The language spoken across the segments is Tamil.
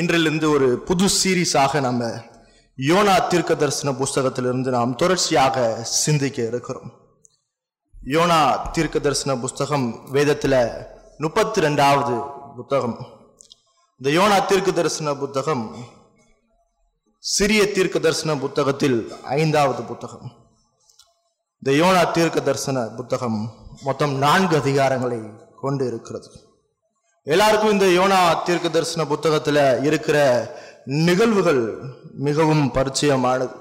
இன்றிலிருந்து ஒரு புது சீரீஸாக நம்ம யோனா தீர்க்க தரிசன புஸ்தகத்திலிருந்து நாம் தொடர்ச்சியாக சிந்திக்க இருக்கிறோம். யோனா தீர்க்க தரிசன புஸ்தகம் வேதத்தில் முப்பத்தி ரெண்டாவது புத்தகம். இந்த யோனா தீர்க்க தரிசன புத்தகம் சிறிய தீர்க்க தரிசன புத்தகத்தில் ஐந்தாவது புத்தகம். இந்த யோனா தீர்க்க தரிசன புத்தகம் மொத்தம் நான்கு அதிகாரங்களை கொண்டு இருக்கிறது. எல்லாருக்கும் இந்த யோனா தீர்க்க தரிசன புத்தகத்தில் இருக்கிற நிகழ்வுகள் மிகவும் பரிச்சயமானது.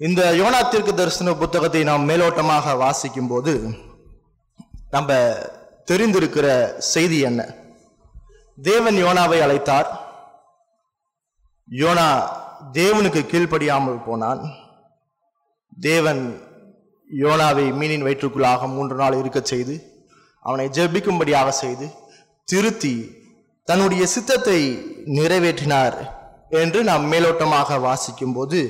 இந்த யோனா தீர்க்க தரிசன புத்தகத்தை நாம் மேலோட்டமாக வாசிக்கும் போது நம்ம தெரிந்திருக்கிற செய்தி என்ன? தேவன் யோனாவை அழைத்தார். யோனா தேவனுக்கு கீழ்ப்படியாமல் போனான். தேவன் யோனாவை மீனின் வயிற்றுக்குள்ளாக மூன்று நாள் இருக்கச் செய்து அவனை ஜெபிக்கும்படியாக செய்து திருத்தி தன்னுடைய சித்தத்தை நிறைவேற்றினார் என்று நாம் மேலோட்டமாக வாசிக்கும் போது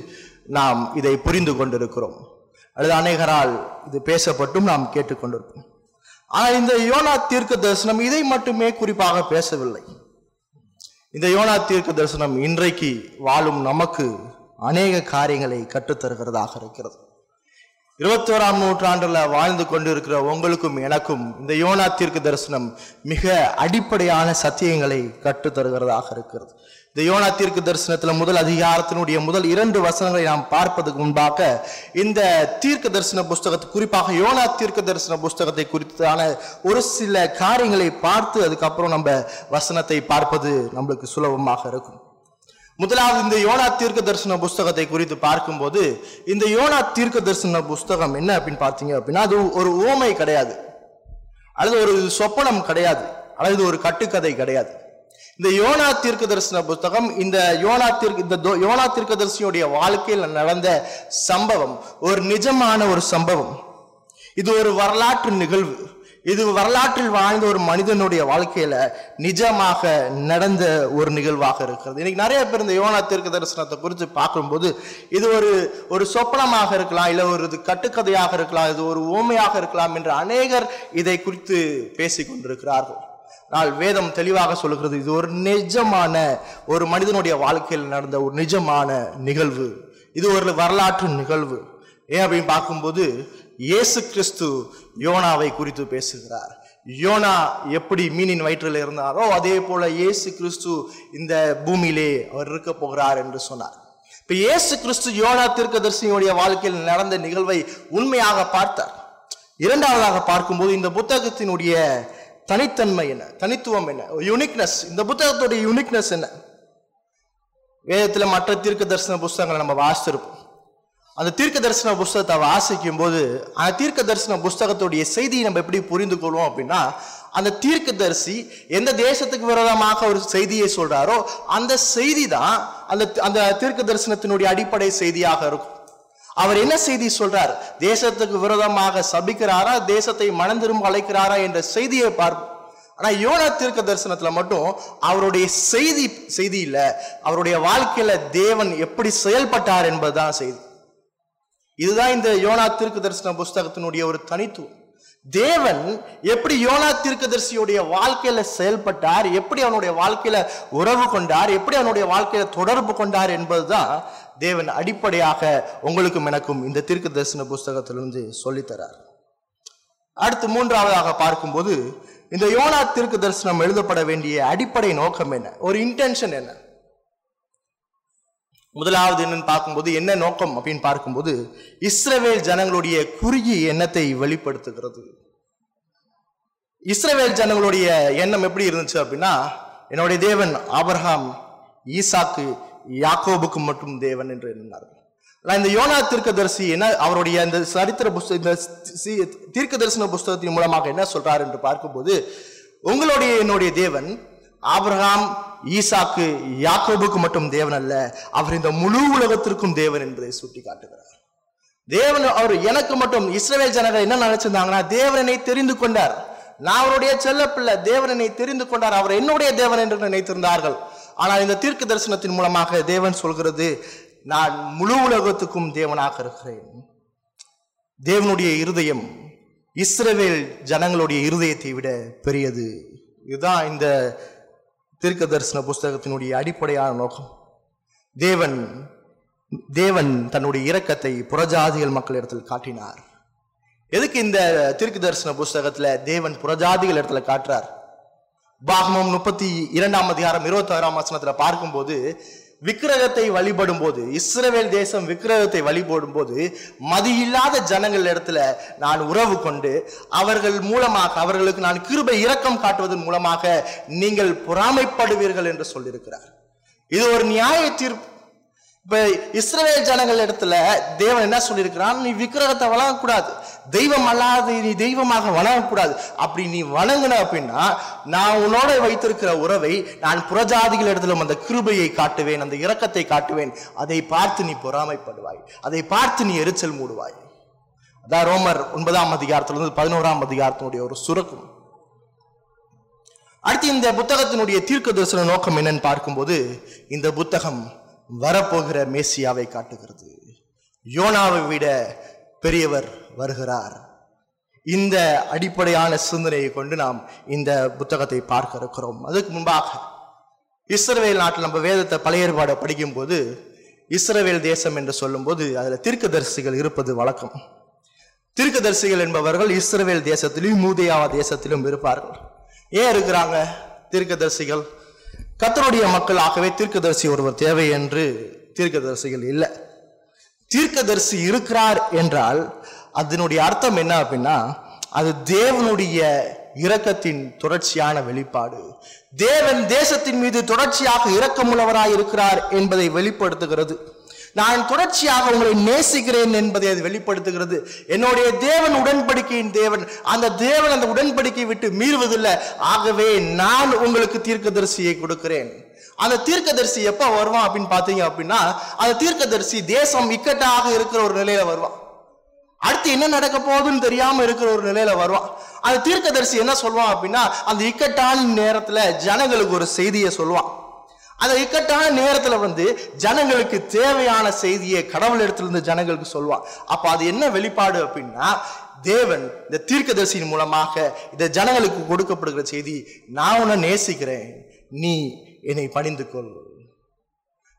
நாம் இதை புரிந்து கொண்டிருக்கிறோம். அல்லது அநேகரால் இது பேசப்பட்டும் நாம் கேட்டுக்கொண்டிருக்கிறோம் ஆனால் இந்த யோனா தீர்க்க தரிசனம் இதை மட்டுமே குறிப்பாக பேசவில்லை. இந்த யோனா தீர்க்க தரிசனம் இன்றைக்கு வாழும் நமக்கு அநேக காரியங்களை கற்றுத்தருகிறதாக இருக்கிறது. இருபத்தோராம் நூற்றாண்டுல வாழ்ந்து கொண்டிருக்கிற உங்களுக்கும் எனக்கும் இந்த யோனா தீர்க்க தரிசனம் மிக அடிப்படையான சத்தியங்களை கற்றுத் தருகிறதாக இருக்கிறது. இந்த யோனா தீர்க்க தரிசனத்துல முதல் அதிகாரத்தினுடைய முதல் இரண்டு வசனங்களை நாம் பார்ப்பதற்கு முன்பாக இந்த தீர்க்க தரிசன புஸ்தகத்தை குறிப்பாக யோனா தீர்க்க தரிசன புஸ்தகத்தை குறித்தான ஒரு சில காரியங்களை பார்த்து அதுக்கப்புறம் நம்ம வசனத்தை பார்ப்பது நம்மளுக்கு சுலபமாக இருக்கும். முதலாவது இந்த யோனா தீர்க்க தரிசன புஸ்தகத்தை குறித்து பார்க்கும்போது இந்த யோனா தீர்க்க தரிசன புஸ்தகம் என்ன அப்படின்னு பார்த்தீங்க அப்படின்னா அது ஒரு ஓமை கிடையாது. அல்லது ஒரு சொப்பனம் கிடையாது. அல்லது ஒரு கட்டுக்கதை கிடையாது. இந்த யோனா தீர்க்க தரிசன புஸ்தகம் இந்த யோனா தீர்க்க இந்த தோ- யோனா தீர்க்க தரிசனியுடைய வாழ்க்கையில் நடந்த சம்பவம் ஒரு நிஜமான ஒரு சம்பவம். இது ஒரு வரலாற்று நிகழ்வு. இது வரலாற்றில் வாழ்ந்த ஒரு மனிதனுடைய வாழ்க்கையில நிஜமாக நடந்த ஒரு நிகழ்வாக இருக்கிறது. இன்னைக்கு நிறைய பேர் இந்த யோனா தீர்க்க தரிசனத்தை குறித்து பார்க்கும்போது இது ஒரு ஒரு சொப்பனமாக இருக்கலாம் இல்லை ஒரு இது கட்டுக்கதையாக இருக்கலாம் இது ஒரு ஊமையாக இருக்கலாம் என்று அநேகர் இதை குறித்து பேசிக் கொண்டிருக்கிறார்கள். ஆனால் வேதம் தெளிவாக சொல்லுகிறது இது ஒரு நிஜமான ஒரு மனிதனுடைய வாழ்க்கையில் நடந்த ஒரு நிஜமான நிகழ்வு. இது ஒரு வரலாற்று நிகழ்வு. ஏன் அப்படின்னு பார்க்கும்போது இயேசு கிறிஸ்து யோனாவை குறித்து பேசுகிறார். யோனா எப்படி மீனின் வயிற்றில் இருந்தாரோ அதே போல இயேசு கிறிஸ்து இந்த பூமியிலே அவர் இருக்க போகிறார் என்று சொன்னார். இப்ப இயேசு கிறிஸ்து யோனா தீர்க்கதரிசியுடைய வாழ்க்கையில் நடந்த நிகழ்வை உண்மையாக பார்த்தார். இரண்டாவதாக பார்க்கும்போது இந்த புத்தகத்தினுடைய தனித்தன்மை என்ன? தனித்துவம் என்ன? யூனிக்னஸ் இந்த புத்தகத்துடைய யூனிக்னஸ் என்ன? வேதத்தில் மற்ற தீர்க்க தரிசன புஸ்தகங்களை நம்ம வாசித்திருப்போம். அந்த தீர்க்க தரிசன புஸ்தகத்தை வாசிக்கும் போது அந்த தீர்க்க தரிசன புஸ்தகத்துடைய செய்தியை நம்ம எப்படி புரிந்து கொள்வோம் அப்படின்னா அந்த தீர்க்க தரிசி எந்த தேசத்துக்கு விரோதமாக ஒரு செய்தியை சொல்றாரோ அந்த செய்தி தான் அந்த அந்த தீர்க்க தரிசனத்தினுடைய அடிப்படை செய்தியாக இருக்கும். அவர் என்ன செய்தி சொல்றார்? தேசத்துக்கு விரோதமாக சபிக்கிறாரா தேசத்தை மனம் திரும்ப அழைக்கிறாரா என்ற செய்தியை பார்ப்போம். ஆனா யோனா தீர்க்க தரிசனத்துல மட்டும் அவருடைய செய்தி செய்தி இல்லை அவருடைய வாழ்க்கையில தேவன் எப்படி செயல்பட்டார் என்பதுதான் செய்தி. இதுதான் இந்த யோனா தீர்க்க தரிசன புஸ்தகத்தினுடைய ஒரு தனித்துவம். தேவன் எப்படி யோனா தீர்க்கதரிசியுடைய வாழ்க்கையில செயல்பட்டார் எப்படி அவனுடைய வாழ்க்கையில உறவு கொண்டார் எப்படி அவனுடைய வாழ்க்கையில தொடர்பு கொண்டார் என்பதுதான் தேவன் அடிப்படையாக உங்களுக்கும் எனக்கும் இந்த தீர்க்க தரிசன புஸ்தகத்திலிருந்து சொல்லித்தரார். அடுத்து மூன்றாவதாக பார்க்கும்போது இந்த யோனா தீர்க்க தரிசனம் எழுதப்பட வேண்டிய அடிப்படை நோக்கம் என்ன? ஒரு இன்டென்ஷன் என்ன? முதலாவது என்னன்னு பார்க்கும்போது என்ன நோக்கம் அப்படின்னு பார்க்கும்போது இஸ்ரவேல் ஜனங்களுடைய குறுகிய எண்ணத்தை வெளிப்படுத்துகிறது. இஸ்ரவேல் ஜனங்களுடைய எண்ணம் எப்படி இருந்துச்சு அப்படின்னா என்னுடைய தேவன் ஆபர்ஹாம் ஈசாக்கு யாக்கோபுக்கு மட்டும் தேவன் என்று எண்ணினார்கள். இந்த யோனா தீர்க்கதரிசி என்ன அவருடைய இந்த சரித்திர புஸ்த இந்த தீர்க்க தரிசன புஸ்தகத்தின் மூலமாக என்ன சொல்றார் என்று பார்க்கும்போது உங்களுடைய என்னுடைய தேவன் ஆபிரகாம் ஈசாக்கு யாக்கோபுக்கு மட்டும் தேவன் அல்ல அவர் இந்த முழு உலகத்திற்கும் தேவன் என்பதை சுட்டி காட்டுகிறார் தேவன் அவர் எனக்கு மட்டும் இஸ்ரவேல் ஜனங்கள் என்ன நினைச்சிருந்தாங்கன்னா தேவனை தெரிந்து கொண்டார். நான் அவருடைய செல்ல பிள்ளை தேவனை தெரிந்து கொண்டார். அவர் என்னுடைய தேவன் என்று நினைத்திருந்தார்கள். ஆனால் இந்த தீர்க்க தரிசனத்தின் மூலமாக தேவன் சொல்கிறது நான் முழு உலகத்துக்கும் தேவனாக இருக்கிறேன். தேவனுடைய இருதயம் இஸ்ரவேல் ஜனங்களுடைய இருதயத்தை விட பெரியது. இதுதான் இந்த தீர்க்க தரிசன புஸ்தகத்தினுடைய அடிப்படையான நோக்கம். தேவன் தேவன் தன்னுடைய இரக்கத்தை புறஜாதிகள் மக்களிடத்தில் காட்டினார். எதுக்கு இந்த தீர்க்க தரிசன புஸ்தகத்துல தேவன் புறஜாதிகள் இடத்துல காட்டுறார்? பாகமம் முப்பத்தி இரண்டாம் அதிகாரம் இருபத்தி ஆறாம் வசனத்துல பார்க்கும்போது விக்கிரகத்தை வழிபடும் போது இஸ்ரவேல் தேசம் விக்கிரகத்தை வழிபடும் போது மதியில்லாத ஜனங்கள் இடத்துல நான் உறவு கொண்டு அவர்கள் மூலமாக அவர்களுக்கு நான் கிருபை இரக்கம் காட்டுவதன் மூலமாக நீங்கள் பொறாமைப்படுவீர்கள் என்று சொல்லியிருக்கிறார். இது ஒரு நியாய தீர்ப்பு. இப்ப இஸ்ரவேல் ஜனங்கள் இடத்துல தேவன் என்ன சொல்லியிருக்கிறான் நீ விக்கிரகத்தை வழங்கக்கூடாது தெய்வம் அல்லாத நீ தெய்வமாக வணங்கக்கூடாது அப்படி நீ வணங்கின அப்படின்னா நான் உன்னோட வைத்திருக்கிற உறவை நான் புறஜாதிகள் இடத்துல அந்த கிருபையை காட்டுவேன் அந்த இரக்கத்தை காட்டுவேன். அதை பார்த்து நீ பொறாமைப்படுவாய். அதை பார்த்து நீ எரிச்சல் மூடுவாய். அதான் ரோமர் ஒன்பதாம் அதிகாரத்திலிருந்து பதினோராம் அதிகாரத்தினுடைய ஒரு சுரக்கும். அடுத்து இந்த புத்தகத்தினுடைய தீர்க்க தரிசன நோக்கம் என்னன்னு பார்க்கும்போது இந்த புத்தகம் வரப்போகிற மேசியாவை காட்டுகிறது. யோனாவை விட பெரியவர் வருகிறார். இந்த அடிப்படையான சிந்தனையை கொண்டு நாம் இந்த புத்தகத்தை பார்க்க இருக்கிறோம். அதுக்கு முன்பாக இஸ்ரவேல் நாட்டில் நம்ம வேதத்தை பழைய ஏற்பாடை படிக்கும்போது இஸ்ரவேல் தேசம் என்று சொல்லும்போது அதில் தீர்க்கதரிசிகள் இருப்பது வழக்கம். தீர்க்கதரிசிகள் என்பவர்கள் இஸ்ரவேல் தேசத்திலும் மூதேயாவா தேசத்திலும் இருப்பார்கள். ஏன் இருக்கிறாங்க தீர்க்கதரிசிகள்? கத்தருடைய மக்களாகவே தீர்க்கதரிசி ஒருவர் தேவை என்று தீர்க்கதரிசிகள் இல்லை. தீர்க்கதரிசி இருக்கிறார் என்றால் அதனுடைய அர்த்தம் என்ன அப்படின்னா அது தேவனுடைய இரக்கத்தின் தொடர்ச்சியான வெளிப்பாடு. தேவன் தேசத்தின் மீது தொடர்ச்சியாக இரக்கமுள்ளவராய் இருக்கிறார் என்பதை வெளிப்படுத்துகிறது. நான் தொடர்ச்சியாக உங்களை நேசிக்கிறேன் என்பதை அது வெளிப்படுத்துகிறது. என்னுடைய தேவன் உடன்படிக்கையின் தேவன். அந்த தேவன் அந்த உடன்படிக்கை விட்டு மீறுவதில்லை. ஆகவே நான் உங்களுக்கு தீர்க்கதரிசியை கொடுக்கிறேன். அந்த தீர்க்கதரிசி எப்போ வருவான் அப்படின்னு பார்த்தீங்க அப்படின்னா அந்த தீர்க்கதரிசி தேசம் இக்கட்டாக இருக்கிற ஒரு நிலையில வருவான். அடுத்து என்ன நடக்க போகுதுன்னு தெரியாம இருக்கிற ஒரு நிலையில வருவான் அந்த தீர்க்கதரிசி என்ன சொல்லுவான் அப்படின்னா அந்த இக்கட்டான நேரத்துல ஜனங்களுக்கு ஒரு செய்தியை சொல்லுவான் அந்த இக்கட்டான நேரத்துல வந்து ஜனங்களுக்கு தேவையான செய்தியை கடவுள் இடத்திலிருந்து ஜனங்களுக்கு சொல்லுவான் அப்ப அது என்ன வெளிப்பாடு அப்படின்னா தேவன் இந்த தீர்க்கதரிசியின் மூலமாக இந்த ஜனங்களுக்கு கொடுக்கப்படுகிற செய்தி நான் உன்னை நேசிக்கிறேன். நீ என்னை பணிந்து கொள்.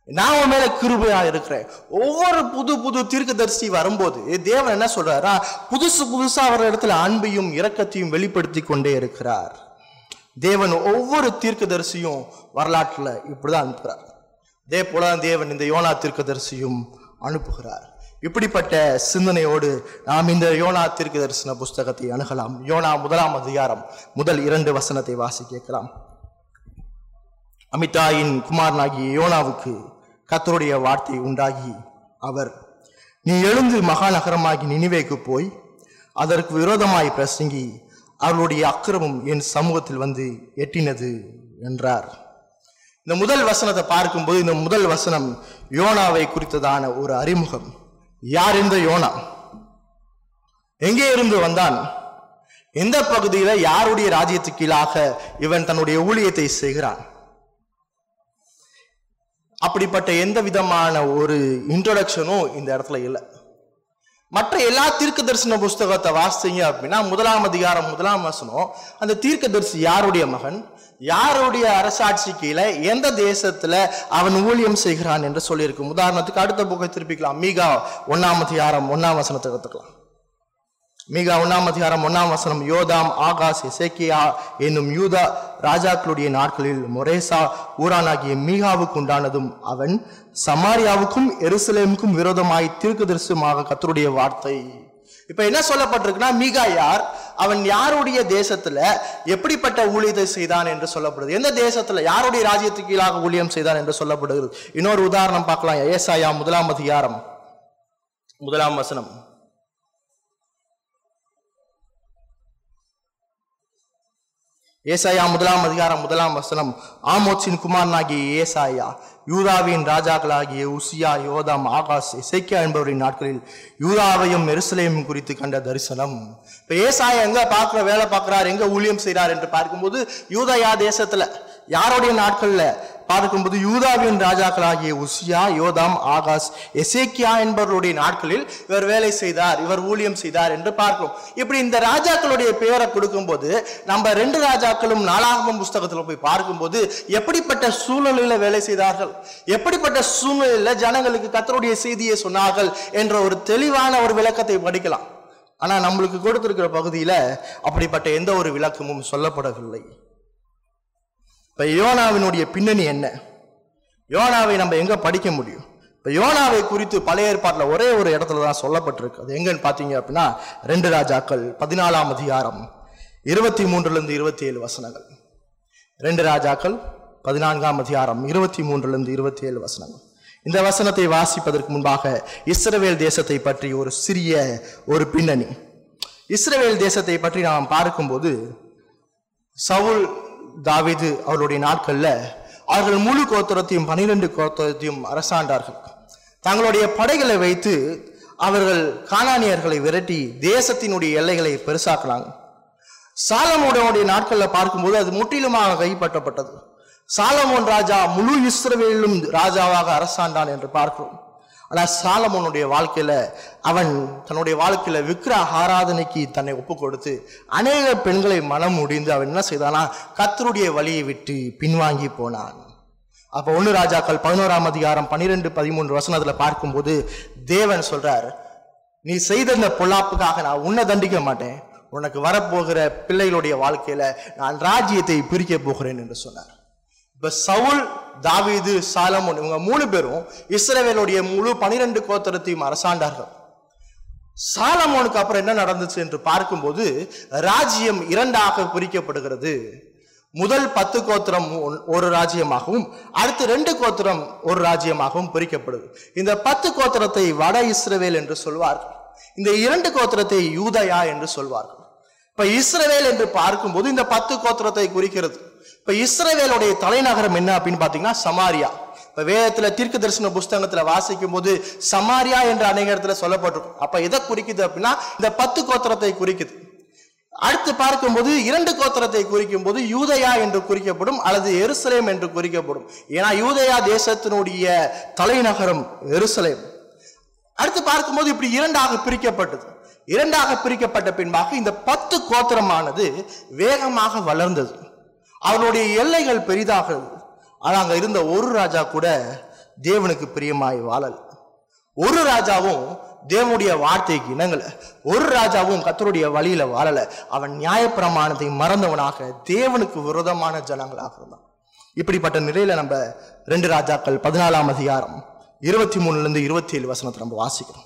நான் உன் மேல கிருபையா இருக்கிறேன். ஒவ்வொரு புது புது தீர்க்கதரிசி வரும்போது தேவன் என்ன சொல்றாரா? புதுசு புதுசா அவர் இடத்துல அன்பையும் இரக்கத்தையும் வெளிப்படுத்தி கொண்டே இருக்கிறார். தேவன் ஒவ்வொரு தீர்க்கதரிசியும் வரலாற்றுல இப்படிதான் அனுப்புகிறார் அதே போல தேவன் இந்த யோனா தீர்க்கதரிசியும் அனுப்புகிறார். இப்படிப்பட்ட சிந்தனையோடு நாம் இந்த யோனா தீர்க்க தரிசன புஸ்தகத்தை அணுகலாம். யோனா முதலாம் அதிகாரம் முதல் இரண்டு வசனத்தை வாசி கேட்கலாம். அமிதாயின் குமாரனாகிய யோனாவுக்கு கத்தருடைய வார்த்தை உண்டாகி அவர் நீ எழுந்து மகாநகரமாகி நினைவேக்கு போய் அதற்கு விரோதமாய் பிரசங்கி அவர்களுடைய அக்கிரமம் என் சமூகத்தில் வந்து எட்டினது என்றார். இந்த முதல் வசனத்தை பார்க்கும்போது இந்த முதல் வசனம் யோனாவை குறித்ததான ஒரு அறிமுகம். யார் இந்த யோனா? எங்கே இருந்து வந்தான்? எந்த பகுதியில யாருடைய ராஜ்யத்துக்கீழாக இவன் தன்னுடைய ஊழியத்தை செய்கிறான்? அப்படிப்பட்ட எந்த விதமான ஒரு இன்ட்ரொடக்ஷனும் இந்த இடத்துல இல்லை. மற்ற எல்லா தீர்க்க தரிசன புஸ்தகத்தை வாசித்தீங்க அப்படின்னா முதலாம் அதிகாரம் முதலாம் வசனம் அந்த தீர்க்கதரிசி யாருடைய மகன்? யாருடைய அரசாட்சி கீழே? எந்த தேசத்துல அவன் ஊழியம் செய்கிறான் என்று சொல்லியிருக்கும். உதாரணத்துக்கு அடுத்த புக்கை திருப்பிக்கலாம். மீகா ஒன்னாம் அதிகாரம் ஒன்னாம் வசனத்தை கத்துக்கலாம். மீகா ஒன்னாம் அதிகாரம் ஒன்னாம் வசனம் யோதாம் ஆகாஸ் இசேக்கியா என்னும் யூதா ராஜாக்களுடைய நாட்களில் மொரேசா ஊரானாகிய மீகாவுக்கு உண்டானதும் அவன் சமாரியாவுக்கும் எருசலேமுக்கும் விரோதமாய் தீர்க்கதரிசனமாக கத்தருடைய வார்த்தை. இப்ப என்ன சொல்லப்பட்டிருக்குன்னா மீகா யார்? அவன் யாருடைய தேசத்துல எப்படிப்பட்ட ஊழியத்தை செய்தான் என்று சொல்லப்படுது. எந்த தேசத்துல யாருடைய ராஜ்யத்துக்கு கீழாக ஊழியம் செய்தான் என்று சொல்லப்படுகிறது? இன்னொரு உதாரணம் பார்க்கலாம் ஏசாயா முதலாம் அதிகாரம் முதலாம் வசனம். ஏசாயா முதலாம் அதிகாரம் முதலாம் வசனம். ஆமோச்சின் குமாரனாகிய ஏசாயா யூதாவின் ராஜாக்களாகிய உசியா யோதாம் ஆகாஷ் இசைக்கியா என்பவரின் நாட்களில் யூதாவையும் எருசலேமும் குறித்து கண்ட தரிசனம். இப்போ ஏசாயா எங்க பார்க்குற வேலை பார்க்குறார் எங்க ஊழியம் செய்கிறார் என்று பார்க்கும்போது யூதயா தேசத்துல யாருடைய நாட்களில் பார்க்கும்போது யூதாவின் ராஜாக்களாகிய உசியா யோதாம் ஆகாஷ் எசேக்கியா என்பவருடைய நாட்களில் இவர் வேலை செய்தார் இவர் ஊழியம் செய்தார் என்று பார்க்கிறோம். இப்படி இந்த ராஜாக்களுடைய பெயரை கொடுக்கும்போது நம்ம ரெண்டு ராஜாக்களும் நாளாகமம் புஸ்தகத்தில் போய் பார்க்கும்போது எப்படிப்பட்ட சூழலில் வேலை செய்தார்கள்? எப்படிப்பட்ட சூழ்நிலையில ஜனங்களுக்கு கத்தருடைய செய்தியை சொன்னார்கள் என்ற ஒரு தெளிவான ஒரு விளக்கத்தை படிக்கலாம். ஆனா நம்மளுக்கு கொடுத்துருக்கிற பகுதியில அப்படிப்பட்ட எந்த ஒரு விளக்கமும் சொல்லப்படவில்லை. இப்போ யோனாவினுடைய பின்னணி என்ன? யோனாவை நம்ம எங்கே படிக்க முடியும்? இப்போ யோனாவை குறித்து பழைய ஏற்பாட்டில் ஒரே ஒரு இடத்துல தான் சொல்லப்பட்டிருக்கு. அது எங்கன்னு பார்த்தீங்க அப்படின்னா ரெண்டு ராஜாக்கள் பதினாலாம் அதிகாரம் இருபத்தி மூன்றுலேருந்து இருபத்தி ஏழு வசனங்கள். ரெண்டு ராஜாக்கள் பதினான்காம் அதிகாரம் இருபத்தி மூன்றுலேருந்து இருபத்தி ஏழு வசனங்கள். இந்த வசனத்தை வாசிப்பதற்கு முன்பாக இஸ்ரவேல் தேசத்தை பற்றி ஒரு சிறிய ஒரு பின்னணி. இஸ்ரவேல் தேசத்தை பற்றி நாம் பார்க்கும்போது சவுல் தாவிது அவருடைய நாட்கள்ல அவர்கள் முழு கோத்திரத்தையும் பனிரெண்டு கோத்திரத்தையும் அரசாண்டார்கள். தங்களுடைய படைகளை வைத்து அவர்கள் காணானியர்களை விரட்டி தேசத்தினுடைய எல்லைகளை பெருசாக்குனாங்க. சாலமோடனுடைய நாட்களில் பார்க்கும்போது அது முற்றிலுமாக கைப்பற்றப்பட்டது. சாலமோன் ராஜா முழு இஸ்ரவேலும் ராஜாவாக அரசாண்டான் என்று பார்க்கிறோம். ஆனால் சாலமோனுடைய வாழ்க்கையில் அவன் தன்னுடைய வாழ்க்கையில் விக்கிர ஆராதனைக்கு தன்னை ஒப்பு கொடுத்து அநேக பெண்களை மனம் முடிந்து அவன் என்ன செய்தானா? கத்தருடைய வழியை விட்டு பின்வாங்கி போனான். அப்போ ஒன்று ராஜாக்கள் பதினோராம் அதிகாரம் பன்னிரெண்டு பதிமூன்று வசனத்தில் பார்க்கும்போது தேவன் சொல்றார் நீ செய்த இந்த பொல்லாப்புக்காக நான் உன்னை தண்டிக்க மாட்டேன். உனக்கு வரப்போகிற பிள்ளைகளுடைய வாழ்க்கையில நான் ராஜ்யத்தை பிரிக்க போகிறேன் என்று சொன்னார். இப்போ சவுல் தாவீது சாலமோன் இவங்க மூணு பேரும் இஸ்ரேவேலுடைய முழு பனிரெண்டு கோத்திரத்தையும் அரசாண்டார்கள். சாலமோனுக்கு அப்புறம் என்ன நடந்துச்சு என்று பார்க்கும்போது ராஜ்யம் இரண்டாக பிரிக்கப்படுகிறது. முதல் பத்து கோத்திரம் ஒன்- ஒரு ராஜ்யமாகவும் அடுத்து ரெண்டு கோத்திரம் ஒரு ராஜ்யமாகவும் பிரிக்கப்படுது. இந்த பத்து கோத்திரத்தை வட இஸ்ரவேல் என்று சொல்வார்கள். இந்த இரண்டு கோத்திரத்தை யூதயா என்று சொல்வார்கள். இப்ப இஸ்ரவேல் என்று பார்க்கும்போது இந்த பத்து கோத்திரத்தை குறிக்கிறது. இப்ப இஸ்ரேவேலுடைய தலைநகரம் என்ன அப்படின்னு பாத்தீங்கன்னா சமாரியா. இப்ப வேதத்துல தீர்க்க தரிசன புஸ்தகத்துல வாசிக்கும் போது சமாரியா என்ற அநேக இடத்துல சொல்லப்பட்டிருக்கும். அப்ப எதை குறிக்குது அப்படின்னா இந்த பத்து கோத்திரத்தை குறிக்குது. அடுத்து பார்க்கும்போது இரண்டு கோத்திரத்தை குறிக்கும் போது யூதயா என்று குறிக்கப்படும் அல்லது எருசலேம் என்று குறிக்கப்படும். ஏன்னா யூதயா தேசத்தினுடைய தலைநகரம் எருசலேம். அடுத்து பார்க்கும்போது இப்படி இரண்டாக பிரிக்கப்பட்டது. இரண்டாக பிரிக்கப்பட்ட பின்பாக இந்த பத்து கோத்திரமானது வேகமாக வளர்ந்தது. அவனுடைய எல்லைகள் பெரிதாக. ஆனால் அங்க இருந்த ஒரு ராஜா கூட தேவனுக்கு பிரியமாய் வாழல். ஒரு ராஜாவும் தேவனுடைய வார்த்தைக்கு இணங்கல. ஒரு ராஜாவும் கத்தருடைய வழியில வாழல. அவன் நியாயப்பிரமாணத்தை மறந்தவனாக தேவனுக்கு விரோதமான ஜனங்களாக இருந்தான். இப்படிப்பட்ட நிலையில நம்ம ரெண்டு ராஜாக்கள் பதினாலாம் அதிகாரம் இருபத்தி மூணுல இருந்து இருபத்தி ஏழு வசனத்தை நம்ம வாசிக்கிறோம்.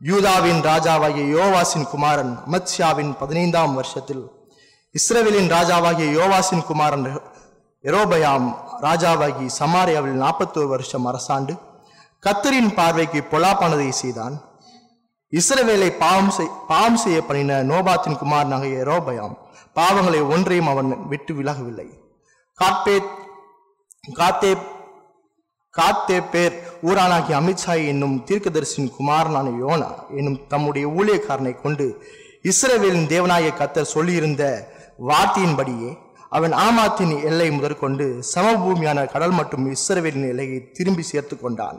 யூதாவின் ராஜாவாகிய யோவாசின் குமாரன் அமத்ஷாவின் பதினைந்தாம் வருஷத்தில் இஸ்ரவேலின் ராஜாவாகிய யோவாசின் குமாரன் எரோபயாம் ராஜாவாகி சமாரியாவில் நாற்பத்தோரு வருஷம் அரசாண்டு கத்தரின் பார்வைக்கு பொலாப்பானதை செய்தான். இஸ்ரவேலை பாவம் செய் பாவம் செய்ய பண்ணின நோபாத்தின் குமாரனாகிய எரோபயாம் பாவங்களை ஒன்றையும் அவன் விட்டு விலகவில்லை. காட்பேத் காத்தே காத்தே பேர் ஊரானாகிய அமித்ஷாய் என்னும் தீர்க்கதரிசின் குமாரனான யோனா என்னும் தம்முடைய ஊழியக்காரனை கொண்டு இஸ்ரவேலின் தேவனாய கத்தர் சொல்லியிருந்த வார்த்தையின்படியே அவன் ஆமாத்தின் எல்லை முதற்கொண்டு சமபூமியான கடல் மற்றும் இஸ்ரவேலின் எல்லையை திரும்பி சேர்த்து கொண்டான்.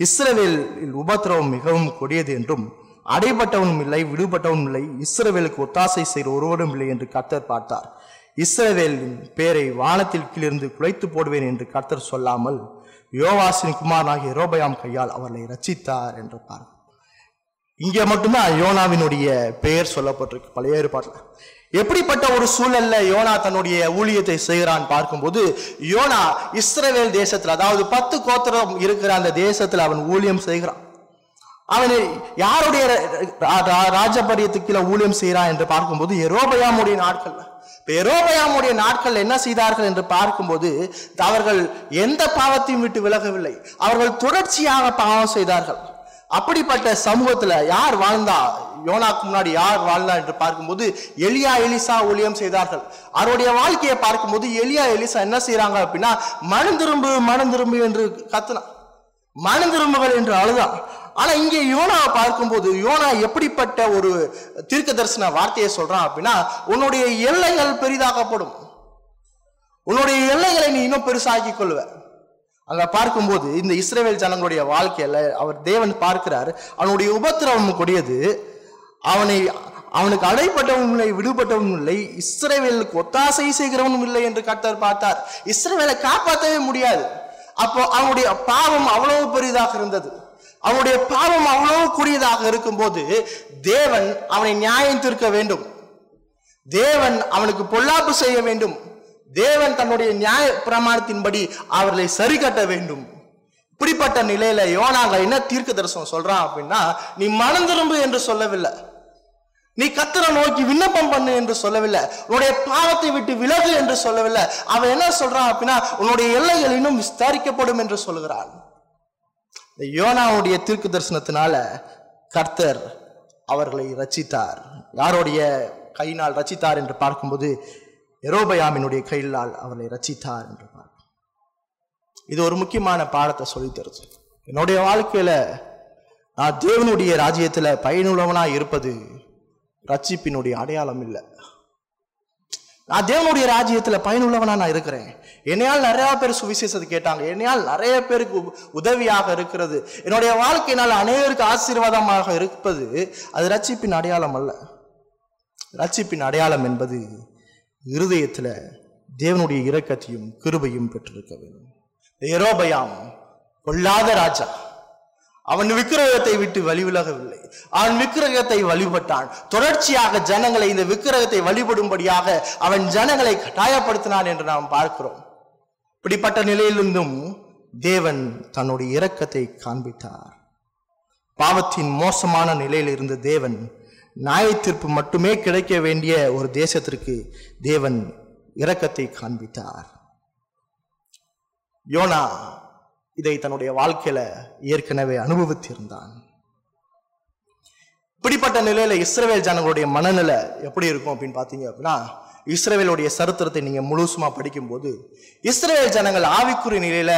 இஸ்ரவேலில் உபத்திரவம் மிகவும் கொடியது என்றும் அடைபட்டவனும் இல்லை விடுபட்டவனும் இல்லை இஸ்ரவேலுக்கு ஒத்தாசை செய்கிற ஒருவரும் இல்லை என்று கர்த்தர் பார்த்தார். இஸ்ரவேலின் பேரை வானத்தில் கீழிருந்து குலைத்து போடுவேன் என்று கர்த்தர் சொல்லாமல் யோவாசின் குமாரனாகிய ரோபயாம் கையால் அவர்களை ரச்சித்தார் என்று பார். இங்கே மட்டும்தான் யோனாவினுடைய பெயர் சொல்லப்பட்டிருக்கு பழைய ஏற்பாட்டில். எப்படிப்பட்ட ஒரு சூழல்ல யோனா தன்னுடைய ஊழியத்தை செய்கிறான் பார்க்கும்போது யோனா இஸ்ரவேல் தேசத்துல அதாவது பத்து கோத்திரம் இருக்கிற அந்த தேசத்துல அவன் ஊழியம் செய்கிறான். அவன் யாருடைய ரா- ரா- ராஜபரியத்துக்கு கீழே ஊழியம் செய்கிறான் என்று பார்க்கும்போது எரோபயாமுடைய நாட்கள்ல எரோபயாமுடைய நாட்கள் என்ன செய்தார்கள் என்று பார்க்கும்போது அவர்கள் எந்த பாவத்தையும் விட்டு விலகவில்லை. அவர்கள் தொடர்ச்சியாக பாவம் செய்தார்கள். அப்படிப்பட்ட சமூகத்துல யார் வாழ்ந்தா யோனாக்கு முன்னாடி யார் வாழ்ந்தா என்று பார்க்கும்போது எலியா எலிசா ஊழியம் செய்தார்கள். அவருடைய வாழ்க்கையை பார்க்கும்போது எலியா எலிசா என்ன செய்யறாங்க அப்படின்னா மனம் திரும்பு மனம் திரும்பு என்று கத்துனான் மனம் திரும்புகள் என்று அழுதான். ஆனா இங்கே யோனாவை பார்க்கும்போது யோனா எப்படிப்பட்ட ஒரு தீர்க்க தரிசன வார்த்தையை சொல்றான் அப்படின்னா உன்னுடைய எல்லைகள் பெரிதாக்கப்படும். உன்னுடைய எல்லைகளை நீ இன்னும் பெருசாக்கி கொள்வேன் அங்க பார்க்கும்போது இந்த இஸ்ரேவேல் ஜனங்களுடைய வாழ்க்கையில அவர் தேவன் பார்க்கிறார். அவனுடைய உபத்திரவம் கொடியது. அவனை அவனுக்கு அடைப்பட்டவனும் இல்லை விடுபட்டவனும் இல்லை. இஸ்ரேவேலுக்கு ஒத்தாசை செய்கிறவனும் இல்லை என்று கர்த்தர் பார்த்தார். இஸ்ரேவேலை காப்பாற்றவே முடியாது. அப்போ அவனுடைய பாவம் அவ்வளவு பெரிதாக இருந்தது. அவனுடைய பாவம் அவ்வளவு கூடியதாக இருக்கும்போது தேவன் அவனை நியாயம் தீர்க்க வேண்டும். தேவன் அவனுக்கு பொல்லாப்பு செய்ய வேண்டும். தேவன் தன்னுடைய நியாய பிரமாணத்தின்படி அவர்களை சரி கட்ட வேண்டும். இப்படிப்பட்ட நிலையில யோனாங்க என்ன தீர்க்க தரிசனம் சொல்றான் அப்படின்னா நீ மனம் திரும்பு என்று சொல்லவில்லை. நீ கத்தரை நோக்கி விண்ணப்பம் பண்ணு என்று சொல்லவில்லை. உன்னுடைய பாவத்தை விட்டு விலகு என்று சொல்லவில்லை. அவன் என்ன சொல்றான் அப்படின்னா உன்னுடைய எல்லைகள் இன்னும் விஸ்தரிக்கப்படும் என்று சொல்கிறான். இந்த யோனாவுடைய தீர்க்கு தரிசனத்தினால கர்த்தர் அவர்களை ரச்சித்தார். யாருடைய கையினால் ரச்சித்தார் என்று பார்க்கும்போது எரோபயாமினுடைய கையிலால் அவர்களை ரச்சித்தார் என்று பார்க்கிறோம் இது ஒரு முக்கியமான பாடத்தை சொல்லி தருது. என்னுடைய வாழ்க்கையில் நான் தேவனுடைய ராஜ்யத்தில் பயனுள்ளவனாக இருப்பது ரட்சிப்பினுடைய அடையாளம் இல்லை. நான் தேவனுடைய ராஜ்யத்தில் பயனுள்ளவனாக நான் இருக்கிறேன். என்னையால் நிறையா பேர் சுவிசேஷத்தை கேட்டாங்க. என்னையால் நிறைய பேருக்கு உ- உதவியாக இருக்கிறது. என்னுடைய வாழ்க்கையினால் அநேகருக்கு ஆசீர்வாதமாக இருப்பது அது ரட்சிப்பின் அடையாளம் அல்ல. ரட்சிப்பின் அடையாளம் என்பது இருதயத்துல தேவனுடைய இரக்கத்தையும் கிருபையும் பெற்றிருக்க வேண்டும். ஏரோபயாம் கொல்லாத ராஜா. அவன் விக்கிரகத்தை விட்டு வழிவிலகவில்லை. அவன் விக்கிரகத்தை வழிபட்டான். தொடர்ச்சியாக ஜனங்களை இந்த விக்கிரகத்தை வழிபடும்படியாக அவன் ஜனங்களை கட்டாயப்படுத்தினான் என்று நாம் பார்க்கிறோம். இப்படிப்பட்ட நிலையிலிருந்தும் தேவன் தன்னுடைய இரக்கத்தை காண்பித்தார். பாவத்தின் மோசமான நிலையில் இருந்த தேவன் நியாயத்தீர்ப்பு மட்டுமே கிடைக்க வேண்டிய ஒரு தேசத்திற்கு தேவன் இரக்கத்தை காண்பித்தார். யோனா இதை தன்னுடைய வாழ்க்கையில ஏற்கனவே அனுபவித்திருந்தான். இப்படிப்பட்ட நிலையில இஸ்ரவேல் ஜனங்களுடைய மனநிலை எப்படி இருக்கும் அப்படின்னு பார்த்தீங்க அப்படின்னா இஸ்ரேலுடைய சரித்திரத்தை நீங்க முழுசுமா படிக்கும்போது இஸ்ரேல் ஜனங்கள் ஆவிக்குரிய நிலையில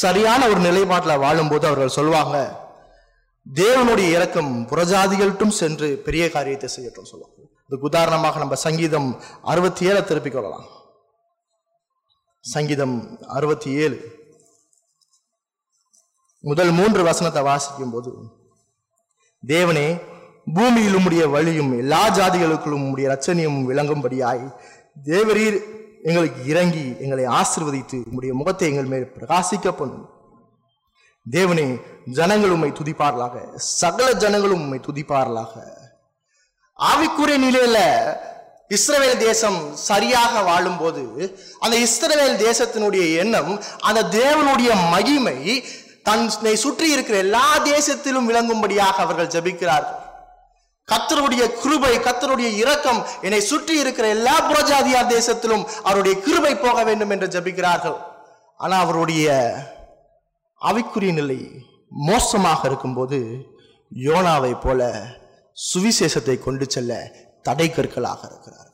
சரியான ஒரு நிலைப்பாட்டில் வாழும்போது அவர்கள் சொல்வாங்க தேவனுடைய இறக்கம் புறஜாதிகள்ட்டும் சென்று பெரிய காரியத்தை செய்யட்டும் சொல்லுவோம் இதுக்கு உதாரணமாக நம்ம சங்கீதம் அறுபத்தி ஏழை திருப்பிக் கொள்ளலாம். சங்கீதம் அறுபத்தி ஏழு முதல் மூன்று வசனத்தை வாசிக்கும் போது தேவனே பூமியில் உம்முடைய வழியும் எல்லா ஜாதிகளுக்குள்ளும் உம்முடைய ரச்சனையும் விளங்கும்படியாய் தேவரீர் எங்களுக்கு இறங்கி எங்களை ஆசிர்வதித்து உம்முடைய முகத்தை எங்கள் மேல் பிரகாசிக்க பண்ணும். தேவனே ஜனங்கள் உண்மை துதிப்பார்களாக. சகல ஜனங்களும் உண்மை துதிப்பார்களாக. ஆவிக்குரிய நிலையில இஸ்ரவேல் தேசம் சரியாக வாழும்போது அந்த இஸ்ரவேல் தேசத்தினுடைய எண்ணம் அந்த தேவனுடைய மகிமை தன்னை சுற்றி இருக்கிற எல்லா தேசத்திலும் விளங்கும்படியாக அவர்கள் ஜபிக்கிறார்கள். கத்தருடைய கிருபை கத்தருடைய இரக்கம் என்னை சுற்றி இருக்கிற எல்லா புரஜாதியார் தேசத்திலும் அவருடைய கிருபை போக வேண்டும் என்று ஜபிக்கிறார்கள். ஆனா அவருடைய அவைக்குரிய நிலை மோசமாக இருக்கும்போது யோனாவை போல சுவிசேஷத்தை கொண்டு செல்ல தடை கற்களாக இருக்கிறார்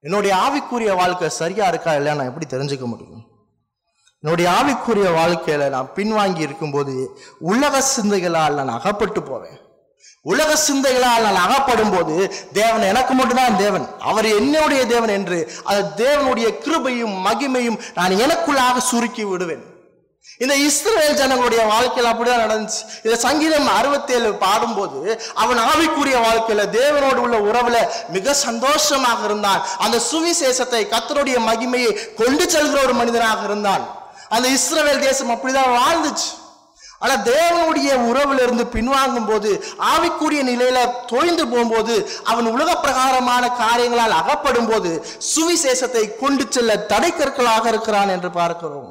என்னுடைய ஆவிக்குரிய வாழ்க்கை சரியா இருக்கா இல்லையா நான் எப்படி தெரிஞ்சுக்க முடியும்? என்னுடைய ஆவிக்குரிய வாழ்க்கையில நான் பின்வாங்கி இருக்கும்போது உலக சிந்தைகளால் நான் அகப்பட்டு போவேன். உலக சிந்தைகளால் நான் அகப்படும் போது தேவன் எனக்கு மட்டும்தான் தேவன். அவர் என்னுடைய தேவன் என்று அந்த தேவனுடைய கிருபையும் மகிமையும் நான் எனக்குள்ளாக சுருக்கி விடுவேன். இந்த இஸ்ரேல் ஜனங்களுடைய வாழ்க்கையில் அப்படிதான் நடந்துச்சு. இந்த சங்கீதம் அறுபத்தேழு பாடும்போது அவன் ஆவிக்குரிய வாழ்க்கையில தேவனோடு உள்ள உறவுல மிக சந்தோஷமாக இருந்தான். அந்த சுவிசேஷத்தை கத்தருடைய மகிமையை கொண்டு செல்கிற ஒரு மனிதனாக இருந்தான். அந்த இஸ்ரேல் தேசம் அப்படிதான் வாழ்ந்துச்சு. ஆனா தேவனுடைய உறவுல இருந்து பின்வாங்கும் போது ஆவிக்குரிய நிலையில தோய்ந்து போகும்போது அவன் உலக பிரகாரமான காரியங்களால் அகப்படும் போது சுவிசேஷத்தை கொண்டு செல்ல தடைக்கற்களாக இருக்கிறான் என்று பார்க்கிறோம்.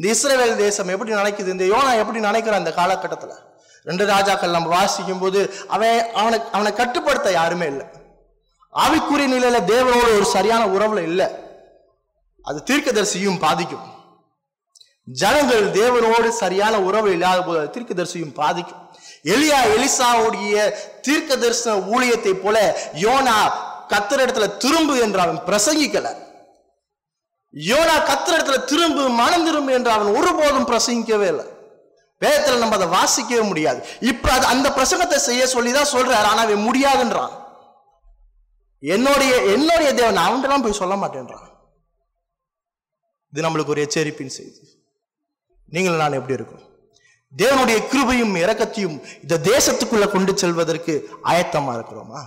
இந்த இஸ்ரேல் தேசம் எப்படி நினைக்குது? இந்த யோனா எப்படி நினைக்கிறான் அந்த காலகட்டத்துல? ரெண்டு ராஜாக்கள் நம்ம வாசிக்கும் போது அவன் அவனை அவனை கட்டுப்படுத்த யாருமே இல்லை. ஆவிக்குரிய நிலையில தேவனோட ஒரு சரியான உறவுல இல்லை. அது தீர்க்கதரிசியும் பாதிக்கும். ஜனங்கள் தேவனோடு சரியான உறவு இல்லாத போது அது தீர்க்கதரிசியும் பாதிக்கும். எலியா எலிசாவுடைய தீர்க்க தரிசன ஊழியத்தை போல யோனா கத்தரிடத்துல திரும்பு என்று அவன் பிரசங்கிக்கலை. யோனா கத்திரத்துல திரும்பு மனம் திரும்பு என்று அவன் ஒருபோதும் பிரசங்கிக்கவே இல்லை. வேதத்தில் நம்ம அதை வாசிக்கவே முடியாது. இப்போ அது அந்த பிரசங்கத்தை செய்ய சொல்லி தான் சொல்றாரு. ஆனால் அவன் முடியாதுன்றான். என்னுடைய என்னுடைய தேவன் அவன்கிட்டலாம் போய் சொல்ல மாட்டேன்றான். இது நம்மளுக்கு ஒரு எச்சரிப்பின் செய்தி. நீங்கள் நான் எப்படி இருக்கும் தேவனுடைய கிருபையும் இரக்கத்தையும் இந்த தேசத்துக்குள்ள கொண்டு செல்வதற்கு ஆயத்தமா இருக்கிறோமா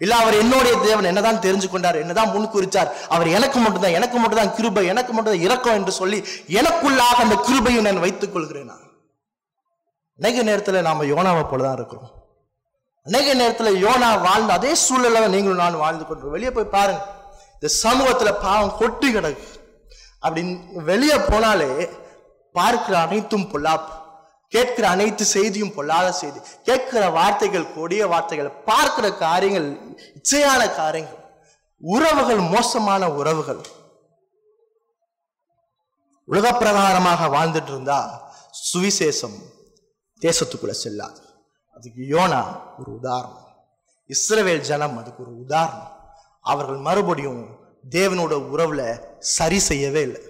இல்ல அவர் என்னுடைய தேவன் என்னதான் தெரிஞ்சு கொண்டார் என்னதான் முன்குறிச்சார் அவர் எனக்கு மட்டும்தான் எனக்கு மட்டும்தான் கிருபை எனக்கு மட்டும்தான் இறக்கம் என்று சொல்லி எனக்குள்ளாக அந்த கிருபையை நான் வைத்துக் கொள்கிறேனா அநேக நேரத்துல நாம யோனாவை போலதான் இருக்கிறோம். அநேக நேரத்துல யோனா வாழ்ந்த அதே சூழல்ல நீங்களும் நான் வாழ்ந்து கொண்டு வெளியே போய் பாருங்க. இந்த சமூகத்துல பாவம் கொட்டி கிடக்கு. அப்படின்னு வெளியே போனாலே பார்க்கிற அனைத்தும் பொல்லாப்பு. கேட்கிற அனைத்து செய்தியும் பொல்லாத செய்தி கேட்கிற வார்த்தைகள் கொடிய வார்த்தைகள் பார்க்கிற காரியங்கள் இச்சையான காரியங்கள் உறவுகள் மோசமான உறவுகள். உலக பிரகாரமாக வாழ்ந்துட்டு இருந்தா சுவிசேஷம் தேசத்துக்குள்ள செல்லாது. அதுக்கு யோனா ஒரு உதாரணம். இஸ்ரவேல் ஜனம் அதுக்கு ஒரு உதாரணம். அவர்கள் மறுபடியும் தேவனோட உறவுல சரி செய்யவே இல்லை.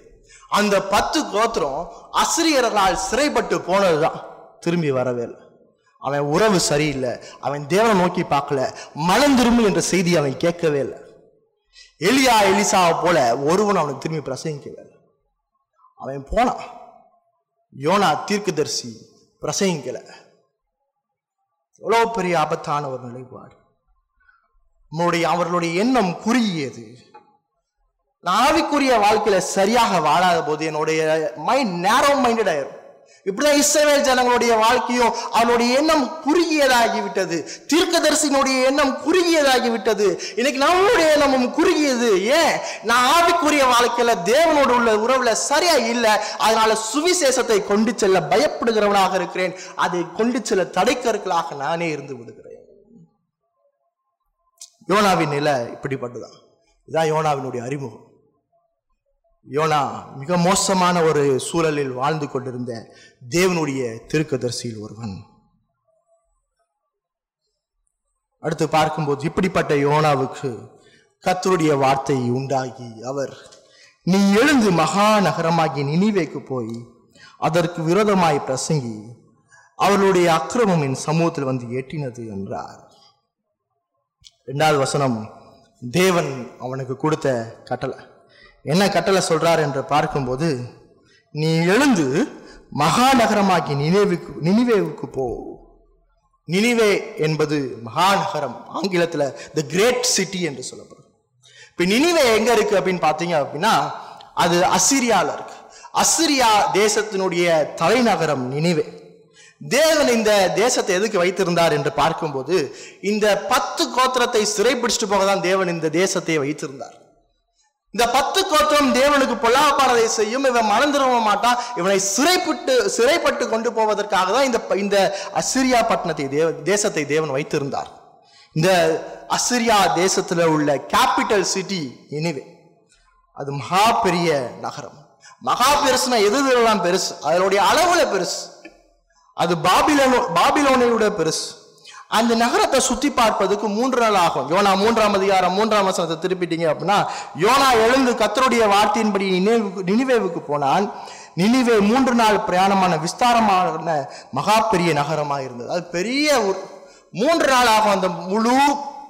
அந்த பத்து கோத்திரம் அசிரியர்களால் சிறைப்பட்டு போனதுதான். திரும்பி வரவே இல்லை. அவன் உறவு சரியில்லை. அவன் தேவனை நோக்கி பார்க்கல. மனம் திரும்பு என்ற செய்தி அவன் கேட்கவே இல்லை. எலியா எலிசாவை போல ஒருவன் அவனுக்கு திரும்பி பிரசங்கிக்கவே இல்லை. அவன் போனான். யோனா தீர்க்கதரிசி பிரசங்கிக்கல. எவ்வளோ பெரிய ஆபத்தான ஒரு நிலைப்பாடு. நம்மளுடைய அவர்களுடைய எண்ணம் குறுகியது. நான் ஆவிக்குரிய வாழ்க்கையில சரியாக வாழாத போது என்னுடைய மைண்ட் நேரோ மைண்டட் ஆயிரும். இப்படிதான் இஸ்ரவேல் ஜனங்களுடைய வாழ்க்கையும் அவனுடைய எண்ணம் குறுகியதாகிவிட்டது. தீர்க்கதரிசினுடைய எண்ணம் குறுகியதாகிவிட்டது. இன்னைக்கு நம்மளுடைய எண்ணமும் குறுகியது. ஏன்? நான் ஆவிக்குரிய வாழ்க்கையில தேவனோடு உள்ள உறவுல சரியா இல்லை. அதனால சுவிசேஷத்தை கொண்டு செல்ல பயப்படுகிறவனாக இருக்கிறேன். அதை கொண்டு செல்ல தடைக்கற்களாக நானே இருந்து விடுகிறேன். யோனாவின் நிலை இப்படிப்பட்டதான் இதான் யோனாவினுடைய அறிமுகம். யோனா மிக மோசமான ஒரு சூழலில் வாழ்ந்து கொண்டிருந்த தேவனுடைய திருக்கதர்சியில் ஒருவன். அடுத்து பார்க்கும்போது இப்படிப்பட்ட யோனாவுக்கு கத்தருடைய வார்த்தை உண்டாகி அவர் நீ எழுந்து மகா நகரமாகிய நினைவேக்கு போய் அதற்கு விரோதமாய் பிரசங்கி அவர்களுடைய அக்கிரமம் என் சமூகத்தில் வந்து எட்டினது என்றார். இரண்டாவது வசனம் தேவன் அவனுக்கு கொடுத்த கட்டளை. என்ன கட்டளை சொல்றார் என்று பார்க்கும்போது நீ எழுந்து மகாநகரமாகி நினைவுக்கு நினிவேவுக்கு போ. நினிவே என்பது மகாநகரம் ஆங்கிலத்தில் த கிரேட் சிட்டி என்று சொல்லப்படும். இப்போ நினைவே எங்க இருக்கு அப்படின்னு பார்த்தீங்க அப்படின்னா அது அசிரியால இருக்கு. அசிரியா தேசத்தினுடைய தலைநகரம் நினிவே. தேவன் இந்த தேசத்தை எதுக்கு வைத்திருந்தார் என்று பார்க்கும்போது இந்த பத்து கோத்திரத்தை சிறைப்பிடிச்சிட்டு போக தான் தேவன் இந்த தேசத்தை வைத்திருந்தார். இந்த பத்து கோத்திரம் தேவனுக்கு பொல்லாப்பானதை செய்யும். இவன் மனம் திரும்ப மாட்டான். இவனை சிறைப்பட்டு சிறைப்பட்டு கொண்டு போவதற்காக தான் இந்த இந்த அசிரியா பட்டணத்தை தேவ தேசத்தை தேவன் வைத்திருந்தார். இந்த அசிரியா தேசத்தில் உள்ள கேபிட்டல் சிட்டி எனிவே அது மகா பெரிய நகரம். மகா பெருசுனா எது எல்லாம் பெருசு? அதனுடைய அளவுல பெருசு. அது பாபிலோனோ பாபிலோனையோட பெருசு. அந்த நகரத்தை சுற்றி பார்ப்பதுக்கு மூன்று நாள் ஆகும். யோனா மூன்றாம் அதிகாரம் மூன்றாம் வசனத்தை திருப்பிட்டீங்க அப்படின்னா யோனா எழுந்து கத்தருடைய வார்த்தையின்படி நினைவுக்கு நினைவேவுக்கு போனான் நினைவே மூன்று நாள் பிரயாணமான விஸ்தாரமான மகா பெரிய நகரமாக இருந்தது. அது பெரிய ஊர் மூன்று நாள் ஆகும் அந்த முழு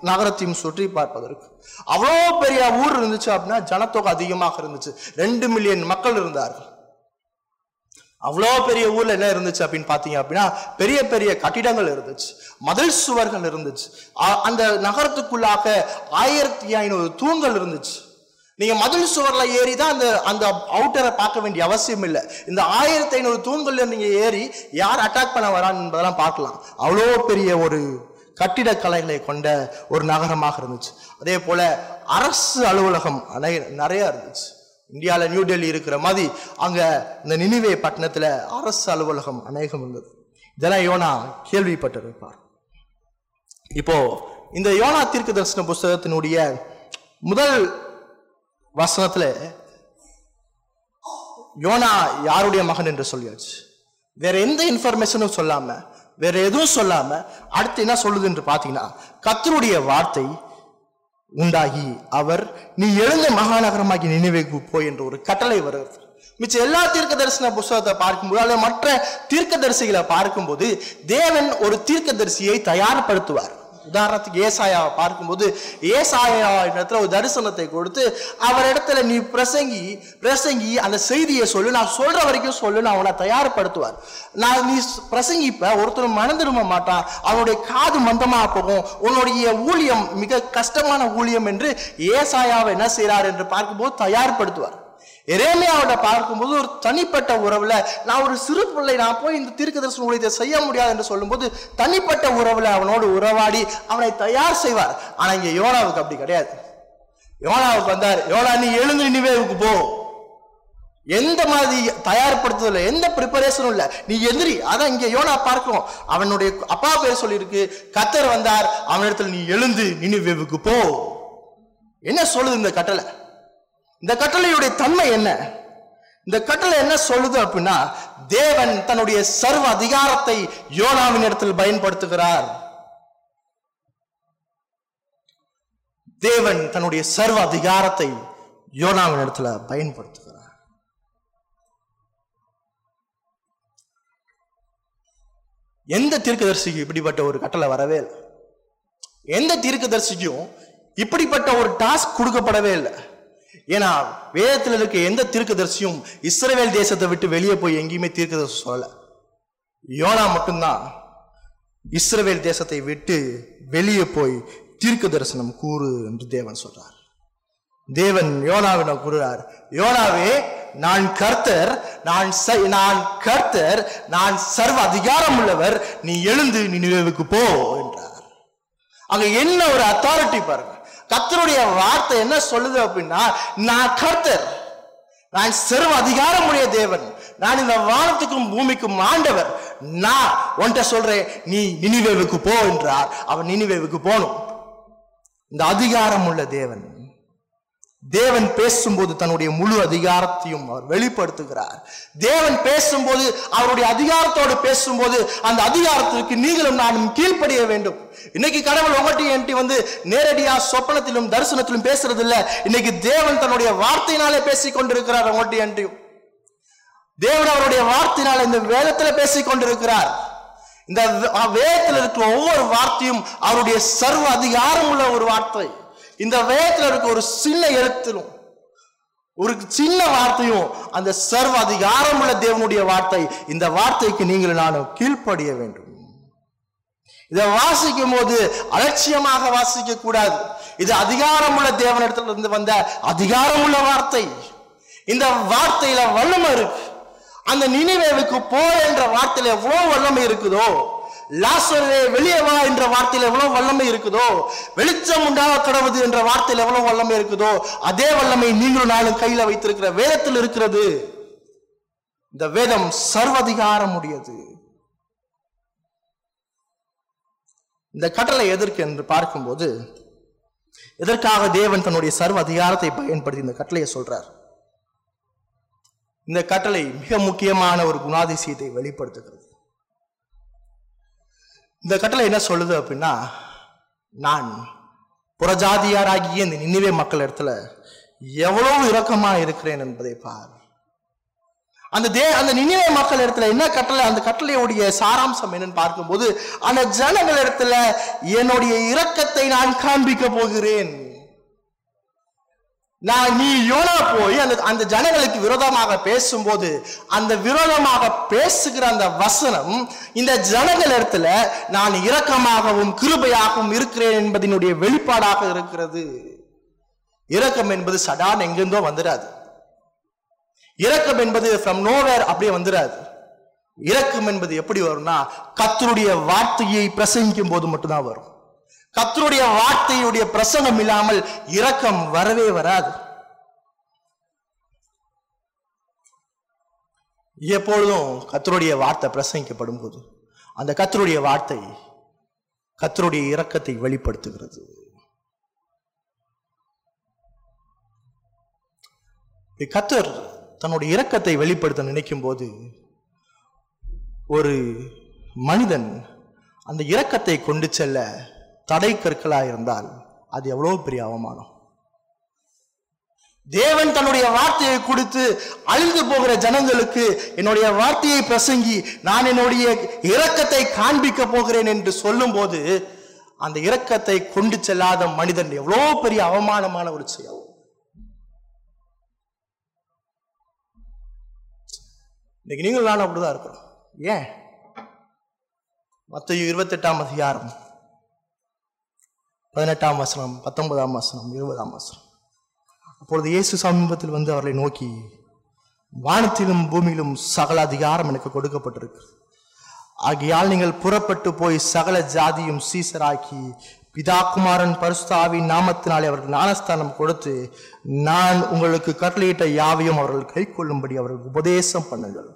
நகரத்தையும் சுற்றி பார்ப்பதற்கு. அவ்வளோ பெரிய ஊர் இருந்துச்சு அப்படின்னா ஜனத்தொகை அதிகமாக இருந்துச்சு. ரெண்டு மில்லியன் மக்கள் இருந்தார்கள். அவ்வளோ பெரிய ஊரில் என்ன இருந்துச்சு அப்படின்னு பார்த்தீங்க அப்படின்னா பெரிய பெரிய கட்டிடங்கள் இருந்துச்சு மதில் சுவர்கள் இருந்துச்சு. அ- அந்த நகரத்துக்குள்ளாக ஆயிரத்தி ஐநூறு தூண்கள் இருந்துச்சு. நீங்க மதில் சுவர்ல ஏறி தான் அந்த அந்த அவுட்டரை பார்க்க வேண்டிய அவசியம் இல்லை. இந்த ஆயிரத்தி ஐநூறு தூண்கள்ல நீங்க ஏறி யார் அட்டாக் பண்ண வரான் என்பதெல்லாம் பார்க்கலாம். அவ்வளோ பெரிய ஒரு கட்டிடக்கலைகளை கொண்ட ஒரு நகரமாக இருந்துச்சு. அதே போல அரசு அலுவலகம் அனை நிறைய இருந்துச்சு. இந்தியாவில் நியூ டெல்லி இருக்கிற மாதிரி அங்க இந்த நினைவே பட்டணத்தில் அரசு அலுவலகம் அநேகம் இருந்தது. இதெல்லாம் யோனா கேள்விப்பட்டிருப்பார். இப்போ இந்த யோனா தீர்க்க தரிசன புஸ்தகத்தினுடைய முதல் வசனத்துல யோனா யாருடைய மகன் என்று சொல்லியாச்சு. வேற எந்த இன்ஃபர்மேஷனும் சொல்லாம வேற எதுவும் சொல்லாம அடுத்து என்ன சொல்லுது என்று பார்த்தீங்கன்னா கத்தருடைய வார்த்தை உண்டாகி அவர் நீ எழுந்த மகாநகரமாகி நினைவுக்கு போய் என்ற ஒரு கட்டளை வருகிறது. மிச்ச எல்லா தீர்க்க தரிசன புஸ்தகத்தை பார்க்கும்போது அல்லது மற்ற தீர்க்க தரிசிகளை பார்க்கும்போது தேவன் ஒரு தீர்க்க தரிசியை தயார்படுத்துவார். உதாரணத்துக்கு ஏசாயாவை பார்க்கும்போது ஏசாயா இடத்துல ஒரு தரிசனத்தை கொடுத்து அவர் இடத்துல நீ பிரசங்கி பிரசங்கி அந்த செய்தியை சொல்லு நான் சொல்ற வரைக்கும் சொல்லு நான் அவனை தயார்படுத்துவார். நான் நீ பிரசங்கிப்ப ஒருத்தர் மனம் திரும்ப மாட்டான் அவனுடைய காது மந்தமாக போகும் உன்னுடைய ஊழியம் மிக கஷ்டமான ஊழியம் என்று ஏசாயாவை என்ன செய்கிறார் என்று பார்க்கும்போது தயார்படுத்துவார். எரேமியாவோட பார்க்கும்போது ஒரு தனிப்பட்ட உறவுல நான் ஒரு சிறு பிள்ளை நான் போய் இந்த தீர்க்கதரிசன ஊழியத்தை செய்ய முடியாது என்று சொல்லும்போது தனிப்பட்ட உறவுல அவனோடு உறவாடி அவனை தயார் செய்வார். ஆனா இங்க யோனாவுக்கு அப்படி கிடையாது. யோனாவுக்கு வந்தார் யோனா நீ எழுந்து நினைவேவுக்கு போ. எந்த மாதிரி தயார்படுத்துதல் எந்த ப்ரிப்பரேஷனும் இல்லை. நீ எதிரி அதான் இங்க யோனா பார்க்கிறோம். அவனுடைய அப்பா பேர் சொல்லியிருக்கு கத்தர் வந்தார் அவனிடத்தில் நீ எழுந்து நினைவேவுக்கு போ. என்ன சொல்லுது இந்த கட்டளை? இந்த கட்டளையுடைய தன்மை என்ன? இந்த கட்டளை என்ன சொல்லுது அப்படின்னா தேவன் தன்னுடைய சர்வ அதிகாரத்தை யோனாவின் இடத்தில் பயன்படுத்துகிறார். தேவன் தன்னுடைய சர்வ அதிகாரத்தை யோனாவின் இடத்துல பயன்படுத்துகிறார். எந்த தீர்க்கதரிசிக்கு இப்படிப்பட்ட ஒரு கட்டளை வரவே இல்லை? எந்த தீர்க்கதரிசிக்கும் இப்படிப்பட்ட ஒரு டாஸ்க் கொடுக்கப்படவே இல்லை? ஏன்னா வேதத்தில் இருக்க எந்த தீர்க்கதரிசியும் இஸ்ரவேல் தேசத்தை விட்டு வெளியே போய் எங்கேயுமே தீர்க்கதரிசி சொல்லலை. யோனா மட்டும்தான் இஸ்ரவேல் தேசத்தை விட்டு வெளியே போய் தீர்க்க தரிசனம் கூறு என்று தேவன் சொல்றார். தேவன் யோனாவிடம் கூறுகிறார் யோனாவே நான் கர்த்தர் நான் ச- நான் கர்த்தர் நான் சர்வ அதிகாரம் உள்ளவர் நீ எழுந்து நினைவுக்கு போ என்றார். அங்க என்ன ஒரு அத்தாரிட்டி பாருங்க. கத்தருடைய வார்த்தை என்ன சொல்லுது அப்படின்னா நான் கர்த்தர். நான் சர்வ அதிகாரமுடைய தேவன். நான் இந்த வானத்துக்கும் பூமிக்கும் ஆண்டவர். நான் ஒன்ட்ட சொல்றேன் நீ நினிவேவுக்கு போ என்றார். அவன் நினிவேவுக்கு போகணும் இந்த அதிகாரம் உள்ள தேவன். தேவன் பேசும்போது தன்னுடைய முழு அதிகாரத்தையும் அவர் வெளிப்படுத்துகிறார். தேவன் பேசும்போது அவருடைய அதிகாரத்தோடு பேசும்போது அந்த அதிகாரத்திற்கு நீங்களும் நானும் கீழ்ப்படிய வேண்டும். இன்னைக்கு கடவுள் உங்கள்கிட்ட என்கிட்ட வந்து நேரடியா சொப்பனத்திலும் தரிசனத்திலும் பேசுறது இல்ல இன்னைக்கு தேவன் தன்னுடைய வார்த்தையினாலே பேசிக் கொண்டிருக்கிறார் உங்கள்கிட்ட என்கிட்டயும் தேவன் அவருடைய வார்த்தையினால் இந்த வேதத்துல பேசிக் கொண்டிருக்கிறார். இந்த வேதத்தில் இருக்கிற ஒவ்வொரு வார்த்தையும் அவருடைய சர்வ அதிகாரம் உள்ள ஒரு வார்த்தை. இந்த வேதத்தில் இருக்க ஒரு சின்ன எழுத்திலும் ஒரு சின்ன வார்த்தையும் அந்த சர்வ அதிகாரம் உள்ள தேவனுடைய வார்த்தை இந்த வார்த்தைக்கு நீங்கள் நானும் கீழ்ப்படிய வேண்டும். இதை வாசிக்கும் போது அலட்சியமாக வாசிக்க கூடாது. இது அதிகாரமுள்ள தேவனிடத்துல இருந்து வந்த அதிகாரமுள்ள வார்த்தை. இந்த வார்த்தையில வல்லமை இருக்கு. அந்த நினைவேவுக்கு போ என்ற வார்த்தையில எவ்வளவு வல்லமை இருக்குதோ லாசரே வெளியே வா என்ற வார்த்தையில் எவ்வளவு வல்லமை இருக்குதோ வெளிச்சம் உண்டாக கடவுது என்ற வார்த்தையில் எவ்வளவு வல்லமை இருக்குதோ அதே வல்லமை நீங்களும் நானும் கையில வைத்திருக்கிற வேதத்தில் இருக்கிறது. இந்த வேதம் சர்வதிகாரம் உடையது இந்த கட்டளை எதற்கு என்று பார்க்கும்போது எதற்காக தேவன் தன்னுடைய சர்வ அதிகாரத்தை பயன்படுத்தி இந்த கட்டளையை சொல்றார்? இந்த கட்டளை மிக முக்கியமான ஒரு குணாதிசயத்தை வெளிப்படுத்துகிறது. இந்த கட்டளை என்ன சொல்லுது அப்படின்னா நான் புறஜாதியாராகிய இந்த நினைவே மக்கள் இடத்துல எவ்வளவு இரக்கமா இருக்கிறேன் என்பதை பார். அந்த தே அந்த நினைவே மக்கள் இடத்துல என்ன கட்டளை அந்த கட்டளையுடைய சாராம்சம் என்னன்னு பார்க்கும்போது அந்த ஜனங்கள் இடத்துல என்னுடைய இரக்கத்தை நான் காண்பிக்க போகிறேன். நான் நீ யோனா போய் அந்த அந்த ஜனங்களுக்கு விரோதமாக பேசும்போது அந்த விரோதமாக பேசுகிற அந்த வசனம் இந்த ஜனங்கள் இடத்துல நான் இரக்கமாகவும் கிருபையாகவும் இருக்கிறேன் என்பதனுடைய வெளிப்பாடாக இருக்கிறது. இரக்கம் என்பது சடான் எங்கிருந்தோ வந்துடாது இரக்கம் என்பது ஃப்ரம் நோவேர் அப்படியே வந்துடாது இரக்கம் என்பது எப்படி வரும்னா கத்தருடைய வார்த்தையை பிரசங்கிக்கும் போது மட்டும்தான் வரும். கத்தருடைய வார்த்தையுடைய பிரசங்கம் இல்லாமல் இரக்கம் வரவே வராது. எப்பொழுதும் கத்தருடைய வார்த்தை பிரசங்கிக்கப்படும் போது அந்த கத்தருடைய வார்த்தை கத்தருடைய இரக்கத்தை வெளிப்படுத்துகிறது. கத்தர் தன்னுடைய இரக்கத்தை வெளிப்படுத்த நினைக்கும் போது ஒரு மனிதன் அந்த இரக்கத்தை கொண்டு செல்ல தடை கற்களாக இருந்தால் அது எவ்வளோ பெரிய அவமானம். தேவன் தன்னுடைய வார்த்தையை கொடுத்து அழிந்து போகிற ஜனங்களுக்கு என்னுடைய வார்த்தையை பிரசங்கி நான் என்னுடைய இரக்கத்தை காண்பிக்க போகிறேன் என்று சொல்லும்போது அந்த இரக்கத்தை கொண்டு செல்லாத மனிதன் எவ்வளோ பெரிய அவமானமான ஒரு செயல். இன்னைக்கு நீங்கள் நான் அப்படிதான் இருக்கிறோம். ஏன்? மத்திய இருபத்தெட்டாம் அதிகாரம். பதினெட்டாம் வசனம் பத்தொன்பதாம் வசனம் இருபதாம் வசனம். அப்பொழுது இயேசு சமீபத்தில் வந்து அவர்களை நோக்கி வானத்திலும் பூமியிலும் சகல அதிகாரம் எனக்கு கொடுக்கப்பட்டிருக்கிறது ஆகையால் நீங்கள் புறப்பட்டு போய் சகல ஜாதியும் சீசராக்கி பிதாகுமாரன் பரிசுத்தாவின் நாமத்தினாலே அவர்கள் ஞானஸ்தானம் கொடுத்து நான் உங்களுக்கு கட்டளையிட்ட யாவையும் அவர்கள் கைக்கொள்ளும்படி அவர்கள் உபதேசம் பண்ணுங்கள்.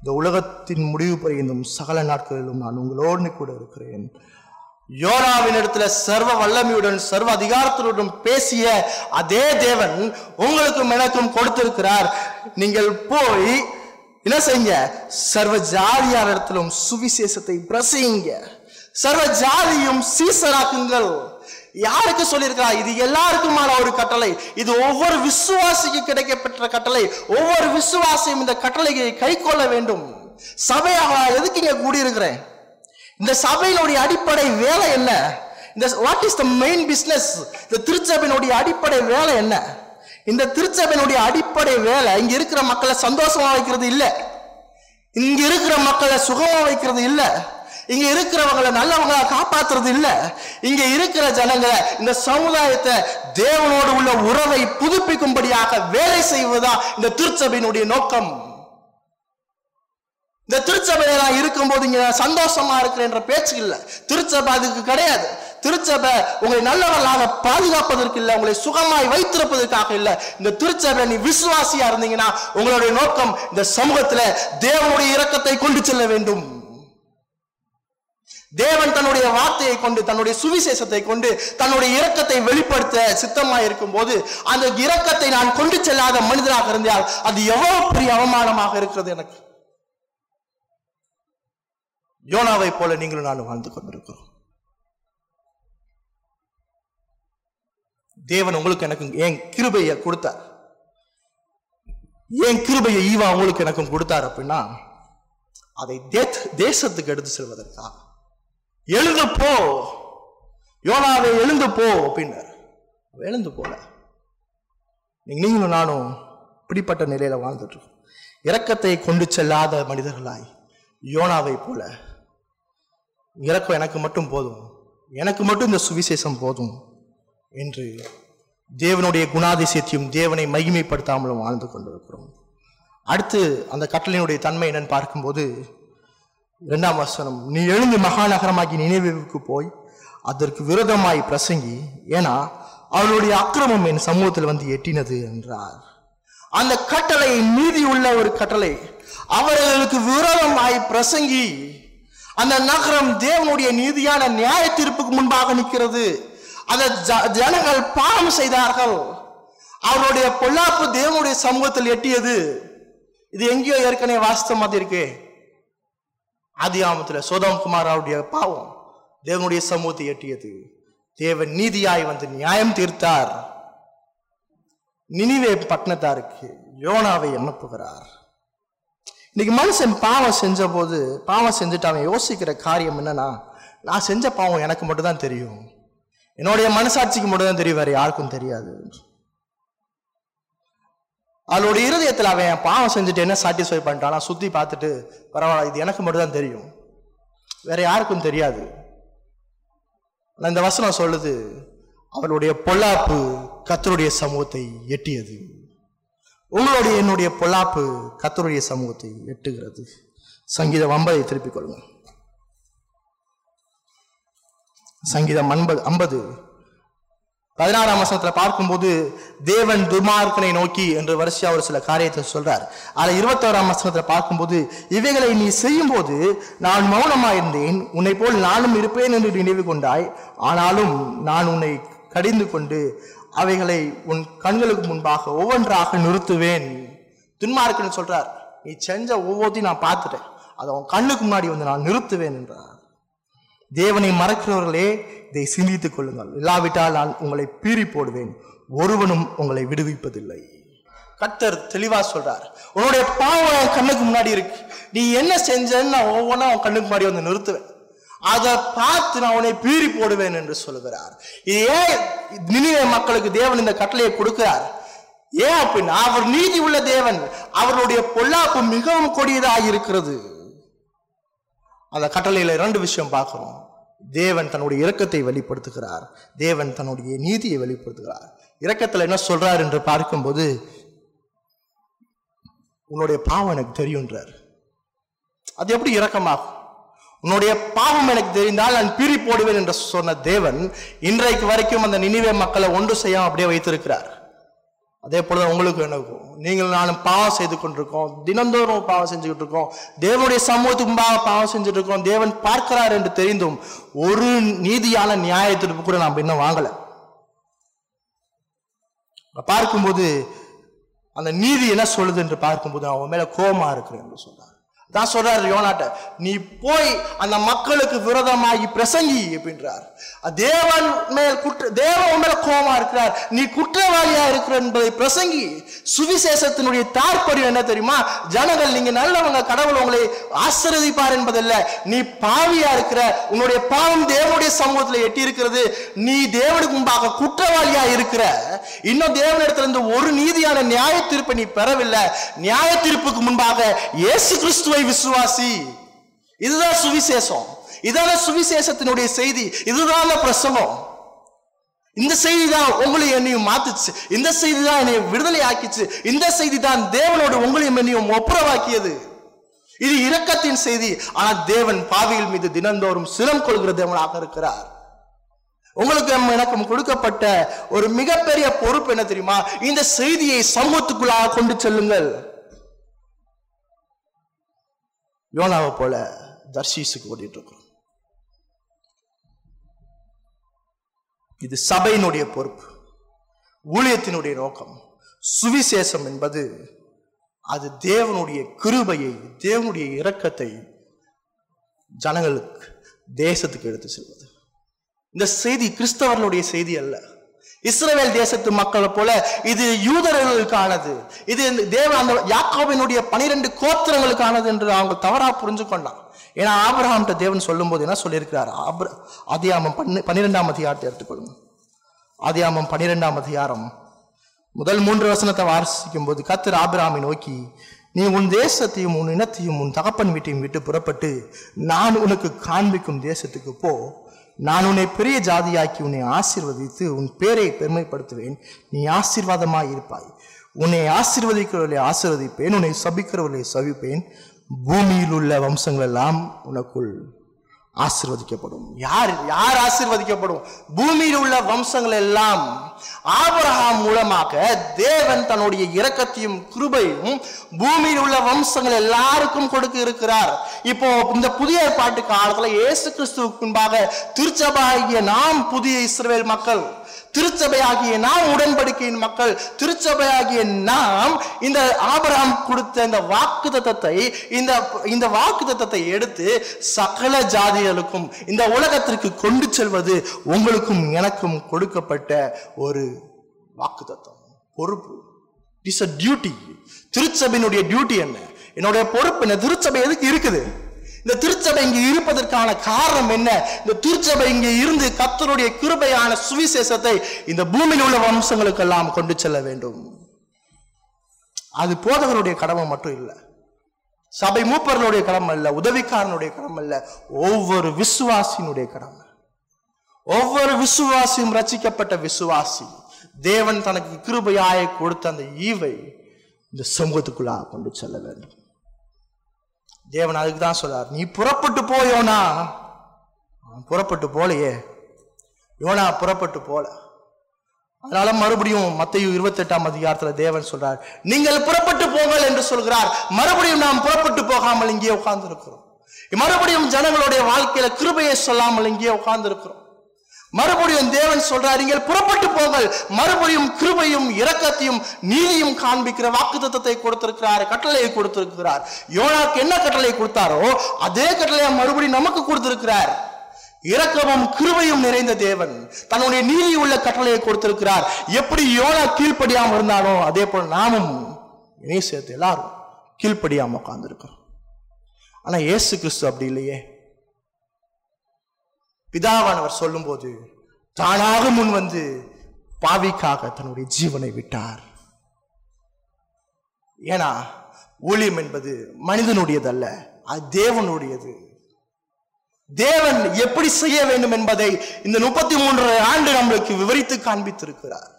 இந்த உலகத்தின் முடிவு பரிந்தும் சகல நாட்களிலும் நான் உங்களோடு கூட இருக்கிறேன். யோனாவின் இடத்துல சர்வ வல்லமையுடன் சர்வ அதிகாரத்துடன் பேசிய அதே தேவன் உங்களுக்கும் எனக்கும் கொடுத்திருக்கிறார். நீங்கள் போய் என்ன செய்யுங்க? சர்வ ஜாதியார் இடத்திலும் சுவிசேஷத்தை பிரசிங்க சர்வ ஜாதியும் சீசராக்குங்கள். யாருக்கு சொல்லியிருக்கிறார்? இது எல்லாருக்குமான ஒரு கட்டளை. இது ஒவ்வொரு விசுவாசிக்கு கிடைக்கப்பெற்ற கட்டளை. ஒவ்வொரு விசுவாசியும் இந்த கட்டளையை கை கொள்ள வேண்டும். சபையாக எதுக்கு இங்க கூடியிருக்கிறேன்? இந்த சபையினுடைய அடிப்படை வேலை என்ன? இந்த what is the main business இந்த திருச்சபையினுடைய அடிப்படை வேலை என்ன? இந்த திருச்சபையினுடைய அடிப்படை வேலை இங்க இருக்கிற மக்களை சந்தோஷமா வைக்கிறது இல்லை. இங்க இருக்கிற மக்களை சுகமா வைக்கிறது இல்லை. இங்க இருக்கிறவங்களை நல்லவங்களா காப்பாத்துறது இல்ல. இங்க இருக்கிற ஜனங்களை இந்த சமுதாயத்தை தேவனோடு உள்ள உறவை புதுப்பிக்கும்படியாக வேலை செய்வதா இந்த திருச்சபையினுடைய நோக்கம். இந்த திருச்சபையில நான் இருக்கும்போது இங்க நான் சந்தோஷமா இருக்கிறேன்ற பேச்சு இல்லை. திருச்சபை அதுக்கு கிடையாது. திருச்சபை உங்களை நல்லவர்களாக பாதுகாப்பதற்கு இல்ல உங்களை சுகமாய் வைத்திருப்பதற்காக இல்லை. இந்த திருச்சபை நீ விசுவாசியா இருந்தீங்கன்னா உங்களுடைய நோக்கம் இந்த சமூகத்துல தேவனுடைய இரக்கத்தை கொண்டு செல்ல வேண்டும். தேவன் தன்னுடைய வார்த்தையை கொண்டு தன்னுடைய சுவிசேஷத்தை கொண்டு தன்னுடைய இரக்கத்தை வெளிப்படுத்த சித்தமாக இருக்கும் போது அந்த இரக்கத்தை நான் கொண்டு செல்லாத மனிதராக இருந்தால் அது எவ்வளவு பெரிய அவமானமாக இருக்கிறது எனக்கு. யோனாவை போல நீங்களும் நானும் வாழ்ந்து கொண்டிருக்கிறோம். தேவன் உங்களுக்கு எனக்கும் என் கிருபையை கொடுத்தார். என் கிருபையை ஈவா உங்களுக்கு எனக்கும் கொடுத்தார் அப்படின்னா அதை தேத்- தேசத்துக்கு எடுத்து செல்வதற்காக எழுந்து போ. யோனாவை எழுந்து போ அப்படின்னார். எழுந்து போல. நீங்களும் நானும் இப்படிப்பட்ட நிலையில வாழ்ந்துட்டு இருக்கோம். இரக்கத்தை கொண்டு செல்லாத மனிதர்களாய் யோனாவை போல இறக்கம் எனக்கு மட்டும் போதும். எனக்கு மட்டும் இந்த சுவிசேஷம் போதும் என்று தேவனுடைய குணாதிசயத்தையும் தேவனை மகிமைப்படுத்தாமலும் வாழ்ந்து கொண்டிருக்கிறோம். அடுத்து அந்த கட்டளையினுடைய தன்மை என்னன்னு பார்க்கும்போது இரண்டாம் வசனம் நீ எழுந்து மகாநகரமாகி நினைவுக்கு போய் அதற்கு விரோதமாய் பிரசங்கி ஏன்னா அவளுடைய அக்கிரமம் என் சமூகத்தில் வந்து எட்டினது என்றார். அந்த கட்டளை நீதி உள்ள ஒரு கட்டளை அவர்களுக்கு விரோதமாய் பிரசங்கி அந்த நகரம் தேவனுடைய நீதியான நியாய தீர்ப்புக்கு முன்பாக நிற்கிறது. அந்த ஜ- ஜனங்கள் பாவம் செய்தார்கள். அவருடைய பொல்லாப்பு தேவனுடைய சமூகத்தில் எட்டியது. இது எங்கேயோ ஏற்கனவே வாசித்த மாதிரி இருக்கே. ஆதி ஆமத்துல சோதம் அவருடைய பாவம் தேவனுடைய சமூகத்தை எட்டியது. தேவன் நீதியாய் வந்து நியாயம் தீர்த்தார். நினிவே பட்டணத்தாருக்கு யோனாவை அனுப்புகிறார். இன்னைக்கு மனுஷன் பாவம் செஞ்ச போது பாவம் செஞ்சுட்டு அவன் யோசிக்கிற காரியம் என்னன்னா நான் செஞ்ச பாவம் எனக்கு மட்டும் தான் தெரியும். என்னுடைய மனசாட்சிக்கு மட்டும் தான் தெரியும் வேற யாருக்கும் தெரியாது. அவளுடைய இருதயத்தில் அவன் பாவம் செஞ்சுட்டு என்ன சாட்டிஸ்ஃபை பண்ணிட்டானா சுத்தி பார்த்துட்டு பரவாயில்ல இது எனக்கு மட்டும் தான் தெரியும். வேற யாருக்கும் தெரியாது. நான் இந்த வசனம் சொல்லுது அவளுடைய பொல்லாப்பு கத்தருடைய சமூகத்தை எட்டியது. உங்களுடைய என்னுடைய பொல்லாப்பு கத்தருடைய சமூகத்தை எட்டுகிறது சங்கீதம் ஐம்பதை திருப்பிக் கொள்ளுங்க சங்கீதம் ஐம்பது ஐம்பது. பதினாறாம் வசனத்துல பார்க்கும்போது தேவன் துர்மார்க்கனை நோக்கி என்று வரிசையா ஒரு சில காரியத்தை சொல்றார். அதை இருபத்தோராம் வசனத்துல பார்க்கும்போது இவைகளை நீ செய்யும்போது நான் மௌனமாயிருந்தேன் உன்னை போல் நானும் இருப்பேன் என்று நினைவு கொண்டாய் ஆனாலும் நான் உன்னை கடிந்து கொண்டு அவைகளை உன் கண்களுக்கு முன்பாக ஒவ்வொன்றாக நிறுத்துவேன். துன்மார்க்கன் சொல்றார் நீ செஞ்ச ஒவ்வொருத்தையும் நான் பார்த்துட்டேன். அதை உன் கண்ணுக்கு முன்னாடி வந்து நான் நிறுத்துவேன் என்றார். தேவனை மறக்கிறவர்களே இதை சிந்தித்துக் கொள்ளுங்கள். இல்லாவிட்டால் நான் உங்களை பீறி போடுவேன். ஒருவனும் உங்களை விடுவிப்பதில்லை. கர்த்தர் தெளிவா சொல்றார் உன்னுடைய பாவம் கண்ணுக்கு முன்னாடி இருக்கு. நீ என்ன செஞ்சன்னு நான் ஒவ்வொன்றா உன் கண்ணுக்கு முன்னாடி வந்து நிறுத்துவேன். அதை பார்த்து நான் உன்னை பீறி போடுவேன் என்று சொல்கிறார் இது ஏன் நினைவே மக்களுக்கு தேவன் இந்த கட்டளையை கொடுக்கிறார்? ஏன் அப்படின்னா அவர் நீதி உள்ள தேவன். அவருடைய பொல்லாப்பு மிகவும் கொடியதாக இருக்கிறது. அந்த கட்டளையில இரண்டு விஷயம் பார்க்கிறோம். தேவன் தன்னுடைய இரக்கத்தை வெளிப்படுத்துகிறார். தேவன் தன்னுடைய நீதியை வெளிப்படுத்துகிறார். இரக்கத்தில் என்ன சொல்றார் என்று பார்க்கும்போது உன்னுடைய பாவம் எனக்கு தெரியுன்றார் அது எப்படி இரக்கமாகும்? உன்னுடைய பாவம் எனக்கு தெரிந்தால் நான் பிரி போடுவேன் என்று சொன்ன தேவன் இன்றைக்கு வரைக்கும் அந்த நினைவே மக்களை ஒன்று செய்யாமல் அப்படியே வைத்திருக்கிறார். அதே போல உங்களுக்கு எனக்கும். நீங்கள் நானும் பாவம் செய்து கொண்டிருக்கோம். தினந்தோறும் பாவம் செஞ்சுக்கிட்டு இருக்கோம். தேவனுடைய சமூகத்துக்கு முன்பாக பாவம் செஞ்சுட்டு இருக்கோம். தேவன் பார்க்கிறார் என்று தெரிந்தும் ஒரு நீதியான நியாய தீர்ப்பு கூட நாம் இன்னும் வாங்கலை. பார்க்கும்போது அந்த நீதி என்ன சொல்லுது என்று பார்க்கும்போது அவன் மேல கோபமா இருக்கிறேன் என்று சொல்றார் தான் சொல்றாரு யோனாட்ட நீ போய் அந்த மக்களுக்கு விரோதமாகி பிரசங்கி அப்படின்றார். தேவன் மேல் குற்ற தேவன் மேல கோபமா இருக்கிறார். நீ குற்றவாளியா இருக்கிற என்பதை பிரசங்கி சுவிசேஷத்தினுடைய தாற்பயம் என்ன தெரியுமா? ஜனங்கள் நீங்க நல்லவங்க கடவுள் உங்களை ஆசிரதிப்பார் என்பதல்ல. நீ பாவியா இருக்கிற உன்னுடைய பாவம் தேவனுடைய சமூகத்துல எட்டி இருக்கிறது. நீ தேவனுக்கு முன்பாக குற்றவாளியா இருக்கிற இன்னும் தேவனிடத்துல இருந்து ஒரு நீதியான நியாய தீர்ப்பை நீ பெறவில்லை. நியாய தீர்ப்புக்கு முன்பாக இயேசு கிறிஸ்துவ விசுவாசி. இதுதான் சுவிசேஷம். இதான சுவிசேஷத்தினுடைய செய்தி. இதுதான் பிரசவம் இந்த செய்தி தான் உங்களை என்னையும் மாத்துச்சு. இந்த செய்தி தான் என்னை விடுதலை ஆக்கிச்சு இந்த செய்தி தான் தேவனோடு உங்களையும் என்னையும் ஒப்புரவாக்கியது. இது இரக்கத்தின் செய்தி. ஆனால் தேவன் பாவியில் மீது தினந்தோறும் சிரம் கொள்கிற தேவனாக இருக்கிறார். உங்களுக்கு எனக்கும் கொடுக்கப்பட்ட ஒரு மிகப்பெரிய பொறுப்பு என்ன தெரியுமா? இந்த செய்தியை சமூகத்துக்குள்ளாக கொண்டு செல்லுங்கள். யோனாவை போல தர்ஷீஸுக்கு ஓடிட்டு இருக்கிறோம். இது சபையினுடைய பொறுப்பு. ஊழியத்தினுடைய நோக்கம். சுவிசேஷம் என்பது அது தேவனுடைய கிருபையை தேவனுடைய இரக்கத்தை ஜனங்களுக்கு தேசத்துக்கு எடுத்து செல்வது. இந்த செய்தி கிறிஸ்தவர்களுடைய செய்தி அல்ல. இஸ்ரவேல் தேசத்து மக்களை போல இது யூதர்களுக்கானது இது தேவ அந்த யாக்கோபினுடைய பனிரெண்டு கோத்திரங்களுக்கானது என்று அவங்க தவறா புரிஞ்சு கொண்டான் ஏன்னா ஆபிரஹாம்கிட்ட தேவன் சொல்லும்போது என்ன சொல்லியிருக்கிறார்? ஆப்ர அதியாமம் பன்னு பன்னிரெண்டாம் அதிகாரத்தை எடுத்துக்கொள்ளுங்க. அதியாமம் பன்னிரெண்டாம் அதிகாரம். முதல் மூன்று வசனத்தை வாசிக்கும் போது கத்தர் ஆபிராமை நோக்கி நீ உன் தேசத்தையும் உன் இனத்தையும் உன் தகப்பன் வீட்டையும் விட்டு புறப்பட்டு நான் உனக்கு காண்பிக்கும் தேசத்துக்கு போ. நான் உன்னை பெரிய ஜாதியாக்கி உன்னை ஆசீர்வதித்து உன் பேரை பெருமைப்படுத்துவேன். நீ ஆசீர்வாதமாய் இருப்பாய். உன்னை ஆசீர்வதிக்கிறவர்களை ஆசீர்வதிப்பேன். உன்னை சபிக்கிறவர்களை சபிப்பேன். பூமியில் உள்ள வம்சங்கள் எல்லாம் உனக்குள் ஆசிர்வதிக்கப்படும். யார் யார் ஆசிர்வதிக்கப்படும்? பூமியில் உள்ள வம்சங்கள் எல்லாம் ஆபரகாம் மூலமாக தேவன் தன்னுடைய இரக்கத்தையும் கிருபையும் பூமியில் உள்ள வம்சங்கள் எல்லாருக்கும் கொடுக்க இருக்கிறார். இப்போ இந்த புதிய ஏற்பாட்டு காலத்துல இயேசு கிறிஸ்துவுக்கு முன்பாக திருச்சபாகிய நாம் புதிய இஸ்ரவேல் மக்கள் திருச்சபையாகிய நாம் உடன்படிக்கையின் மக்கள் திருச்சபையாகிய நாம் இந்த ஆபராம் கொடுத்த இந்த வாக்கு தத்தத்தை இந்த இந்த வாக்கு தத்தத்தை எடுத்து சகல ஜாதிகளுக்கும் இந்த உலகத்திற்கு கொண்டு செல்வது உங்களுக்கும் எனக்கும் கொடுக்கப்பட்ட ஒரு வாக்கு தத்தம் பொறுப்பு இட்ஸ் அ டியூட்டி திருச்சபையினுடைய டியூட்டி என்ன? என்னுடைய பொறுப்பு என்ன? திருச்சபை எதுக்கு இருக்குது? இந்த திருச்சபை இங்கே இருப்பதற்கான காரணம் என்ன? இந்த திருச்சபை இங்கே இருந்து கத்தருடைய கிருபையான சுவிசேஷத்தை இந்த பூமியில் உள்ள வம்சங்களுக்கெல்லாம் கொண்டு செல்ல வேண்டும். அது போதகருடைய கடமை மட்டும் இல்லை. சபை மூப்பர்களுடைய கடமை இல்லை உதவிக்காரனுடைய கடமை இல்லை ஒவ்வொரு விசுவாசியினுடைய கடமை. ஒவ்வொரு விசுவாசியும் ரச்சிக்கப்பட்ட விசுவாசி. தேவன் தனக்கு கிருபையாய கொடுத்த அந்த ஈவை இந்த சமூகத்துக்குள்ளாக கொண்டு செல்ல வேண்டும். தேவன் அதுக்கு தான் சொல்றார் நீ புறப்பட்டு போ யோனா. அவன் புறப்பட்டு போலையே. யோனா புறப்பட்டு போல. அதனால மறுபடியும் மத்தையும் இருபத்தெட்டாம் அதிகாரத்துல தேவன் சொல்றார் நீங்கள் புறப்பட்டு போங்கள் என்று சொல்கிறார். மறுபடியும் நாம் புறப்பட்டு போகாமல் இங்கே உட்கார்ந்து இருக்கிறோம் மறுபடியும் ஜனங்களுடைய வாழ்க்கையில கிருபையை சொல்லாமல் இங்கே உட்கார்ந்து இருக்கிறோம் மறுபடியும் தேவன் சொல்றாரு நீங்கள் புறப்பட்டு போங்கள். மறுபடியும் கிருபையும் இரக்கத்தையும் நீதியும் காண்பிக்கிற வாக்குத்தத்தத்தை கொடுத்திருக்கிறார் கட்டளையை கொடுத்திருக்கிறார். யோனாக்கு என்ன கட்டளை கொடுத்தாரோ அதே கட்டளையை மறுபடியும் நமக்கு கொடுத்திருக்கிறார். இரக்கமும் கிருபையும் நிறைந்த தேவன் தன்னுடைய நீதி உள்ள கட்டளையை கொடுத்திருக்கிறார். எப்படி யோனா கீழ்ப்படியாம இருந்தானோ அதே போல நாமும் இணை சேர்த்து எல்லாரும் கீழ்ப்படியாம உட்கார்ந்துருக்கிறோம். ஆனா இயேசு கிறிஸ்து அப்படி இல்லையே. பிதாவானவர் சொல்லும்போது தானாக முன் வந்து பாவிக்காக தன்னுடைய ஜீவனை விட்டார். ஏன்னா ஊழியம் என்பது மனிதனுடையதல்ல அது தேவனுடையது. தேவன் எப்படி செய்ய வேண்டும் என்பதை இந்த முப்பத்தி மூன்று ஆண்டு நம்மளுக்கு விவரித்து காண்பித்திருக்கிறார்.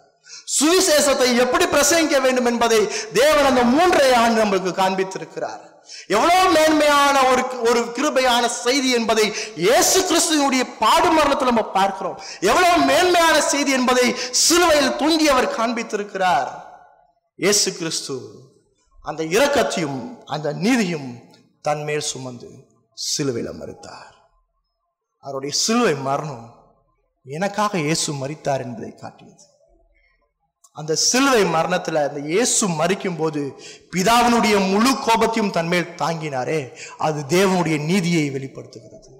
சுவிசேஷத்தை எப்படி பிரசங்கிக்க வேண்டும் என்பதை தேவன் அந்த மூன்றரை ஆண்டு நம்மளுக்கு காண்பித்திருக்கிறார். எவ்வளவு மேன்மையான ஒரு ஒரு கிருபையான செய்தி என்பதை இயேசு கிறிஸ்துவனுடைய பாடு மரணத்தில் நம்ம பார்க்கிறோம். எவ்வளவு மேன்மையான செய்தி என்பதை சிலுவையில் தூங்கி அவர் காண்பித்திருக்கிறார். இயேசு கிறிஸ்து அந்த இரக்கத்தையும் அந்த நீதியும் தன் மேல் சுமந்து சிலுவையில் மறுத்தார் அவருடைய சிலுவை மரணம் எனக்காக இயேசு மறித்தார் என்பதை காட்டியது. அந்த சிலுவை மரணத்தில் அந்த இயேசு மறிக்கும் போது பிதாவினுடைய முழு கோபத்தையும் தன்மேல் தாங்கினாரே அது தேவனுடைய நீதியை வெளிப்படுத்துகிறது.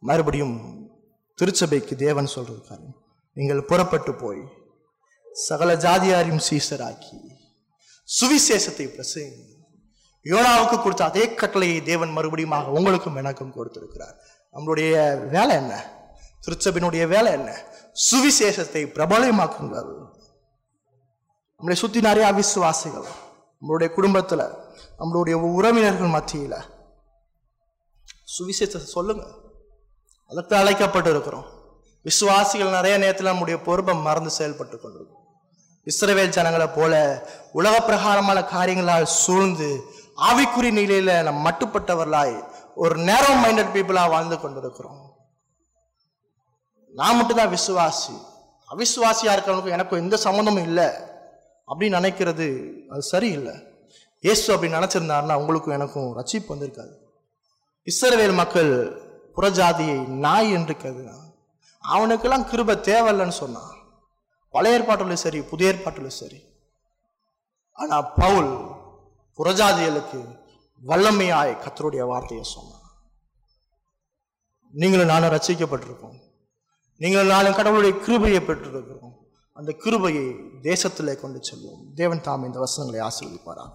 மறுபடியும் திருச்சபைக்கு தேவன் சொல்றது நீங்கள் புறப்பட்டு போய் சகல ஜாதியாரையும் சீசராக்கி சுவிசேஷத்தை பிரசங்க யோனாவுக்கு கொடுத்த அதே கட்டளையை தேவன் மறுபடியும் உங்களுக்கும் எனக்கும் கொடுத்திருக்கிறார். நம்மளுடைய வேலை என்ன? திருச்சபினுடைய வேலை என்ன? சுவிசேஷத்தை பிரபலமாக்குங்கள். நம்மளை சுத்தி நிறைய அவிசுவாசிகள் நம்மளுடைய குடும்பத்துல நம்மளுடைய உறவினர்கள் மத்தியில. சுவிசேஷத்தை சொல்லுங்க அதற்கு அழைக்கப்பட்டு இருக்கிறோம் விசுவாசிகள் நிறைய நேரத்தில் நம்முடைய பொறுப்பை மறந்து செயல்பட்டு கொண்டிருக்கும் இஸ்ரவேல் ஜனங்களை போல உலக பிரகாரமான காரியங்களால் சூழ்ந்து ஆவிக்குறி நிலையில நம் மட்டுப்பட்டவர்களாய் ஒரு நேரோ மைண்டட் பீப்புளா வாழ்ந்து கொண்டிருக்கிறோம். நான் மட்டும்தான் விசுவாசி. அவிசுவாசியாக இருக்கிறவனுக்கும் எனக்கும் எந்த சம்மந்தமும் இல்லை. அப்படின்னு நினைக்கிறது அது சரியில்லை. இயேசு அப்படி நினச்சிருந்தாருன்னா உங்களுக்கும் எனக்கும் ரச்சிப்பு வந்திருக்காது. இஸ்ரவேல் மக்கள் புறஜாதியை நாய் என்று கருதினான் அவனுக்கெல்லாம் கிருப தேவையில்லைன்னு சொன்னான். பழைய ஏற்பாட்டிலும் சரி புதிய ஏற்பாட்டிலும் சரி. ஆனால் பவுல் புறஜாதிகளுக்கு வல்லமையாய் கத்தருடைய வார்த்தையை சொன்னான். நீங்களும் நானும் ரசிக்கப்பட்டிருக்கோம் நீங்கள் நாளும் கடவுளுடைய கிருபையை பெற்றிருக்கிறோம் அந்த கிருபையை தேசத்திலே கொண்டு செல்வோம். தேவன் தாம் இந்த வசனங்களை ஆசீர்வதிப்பாரான்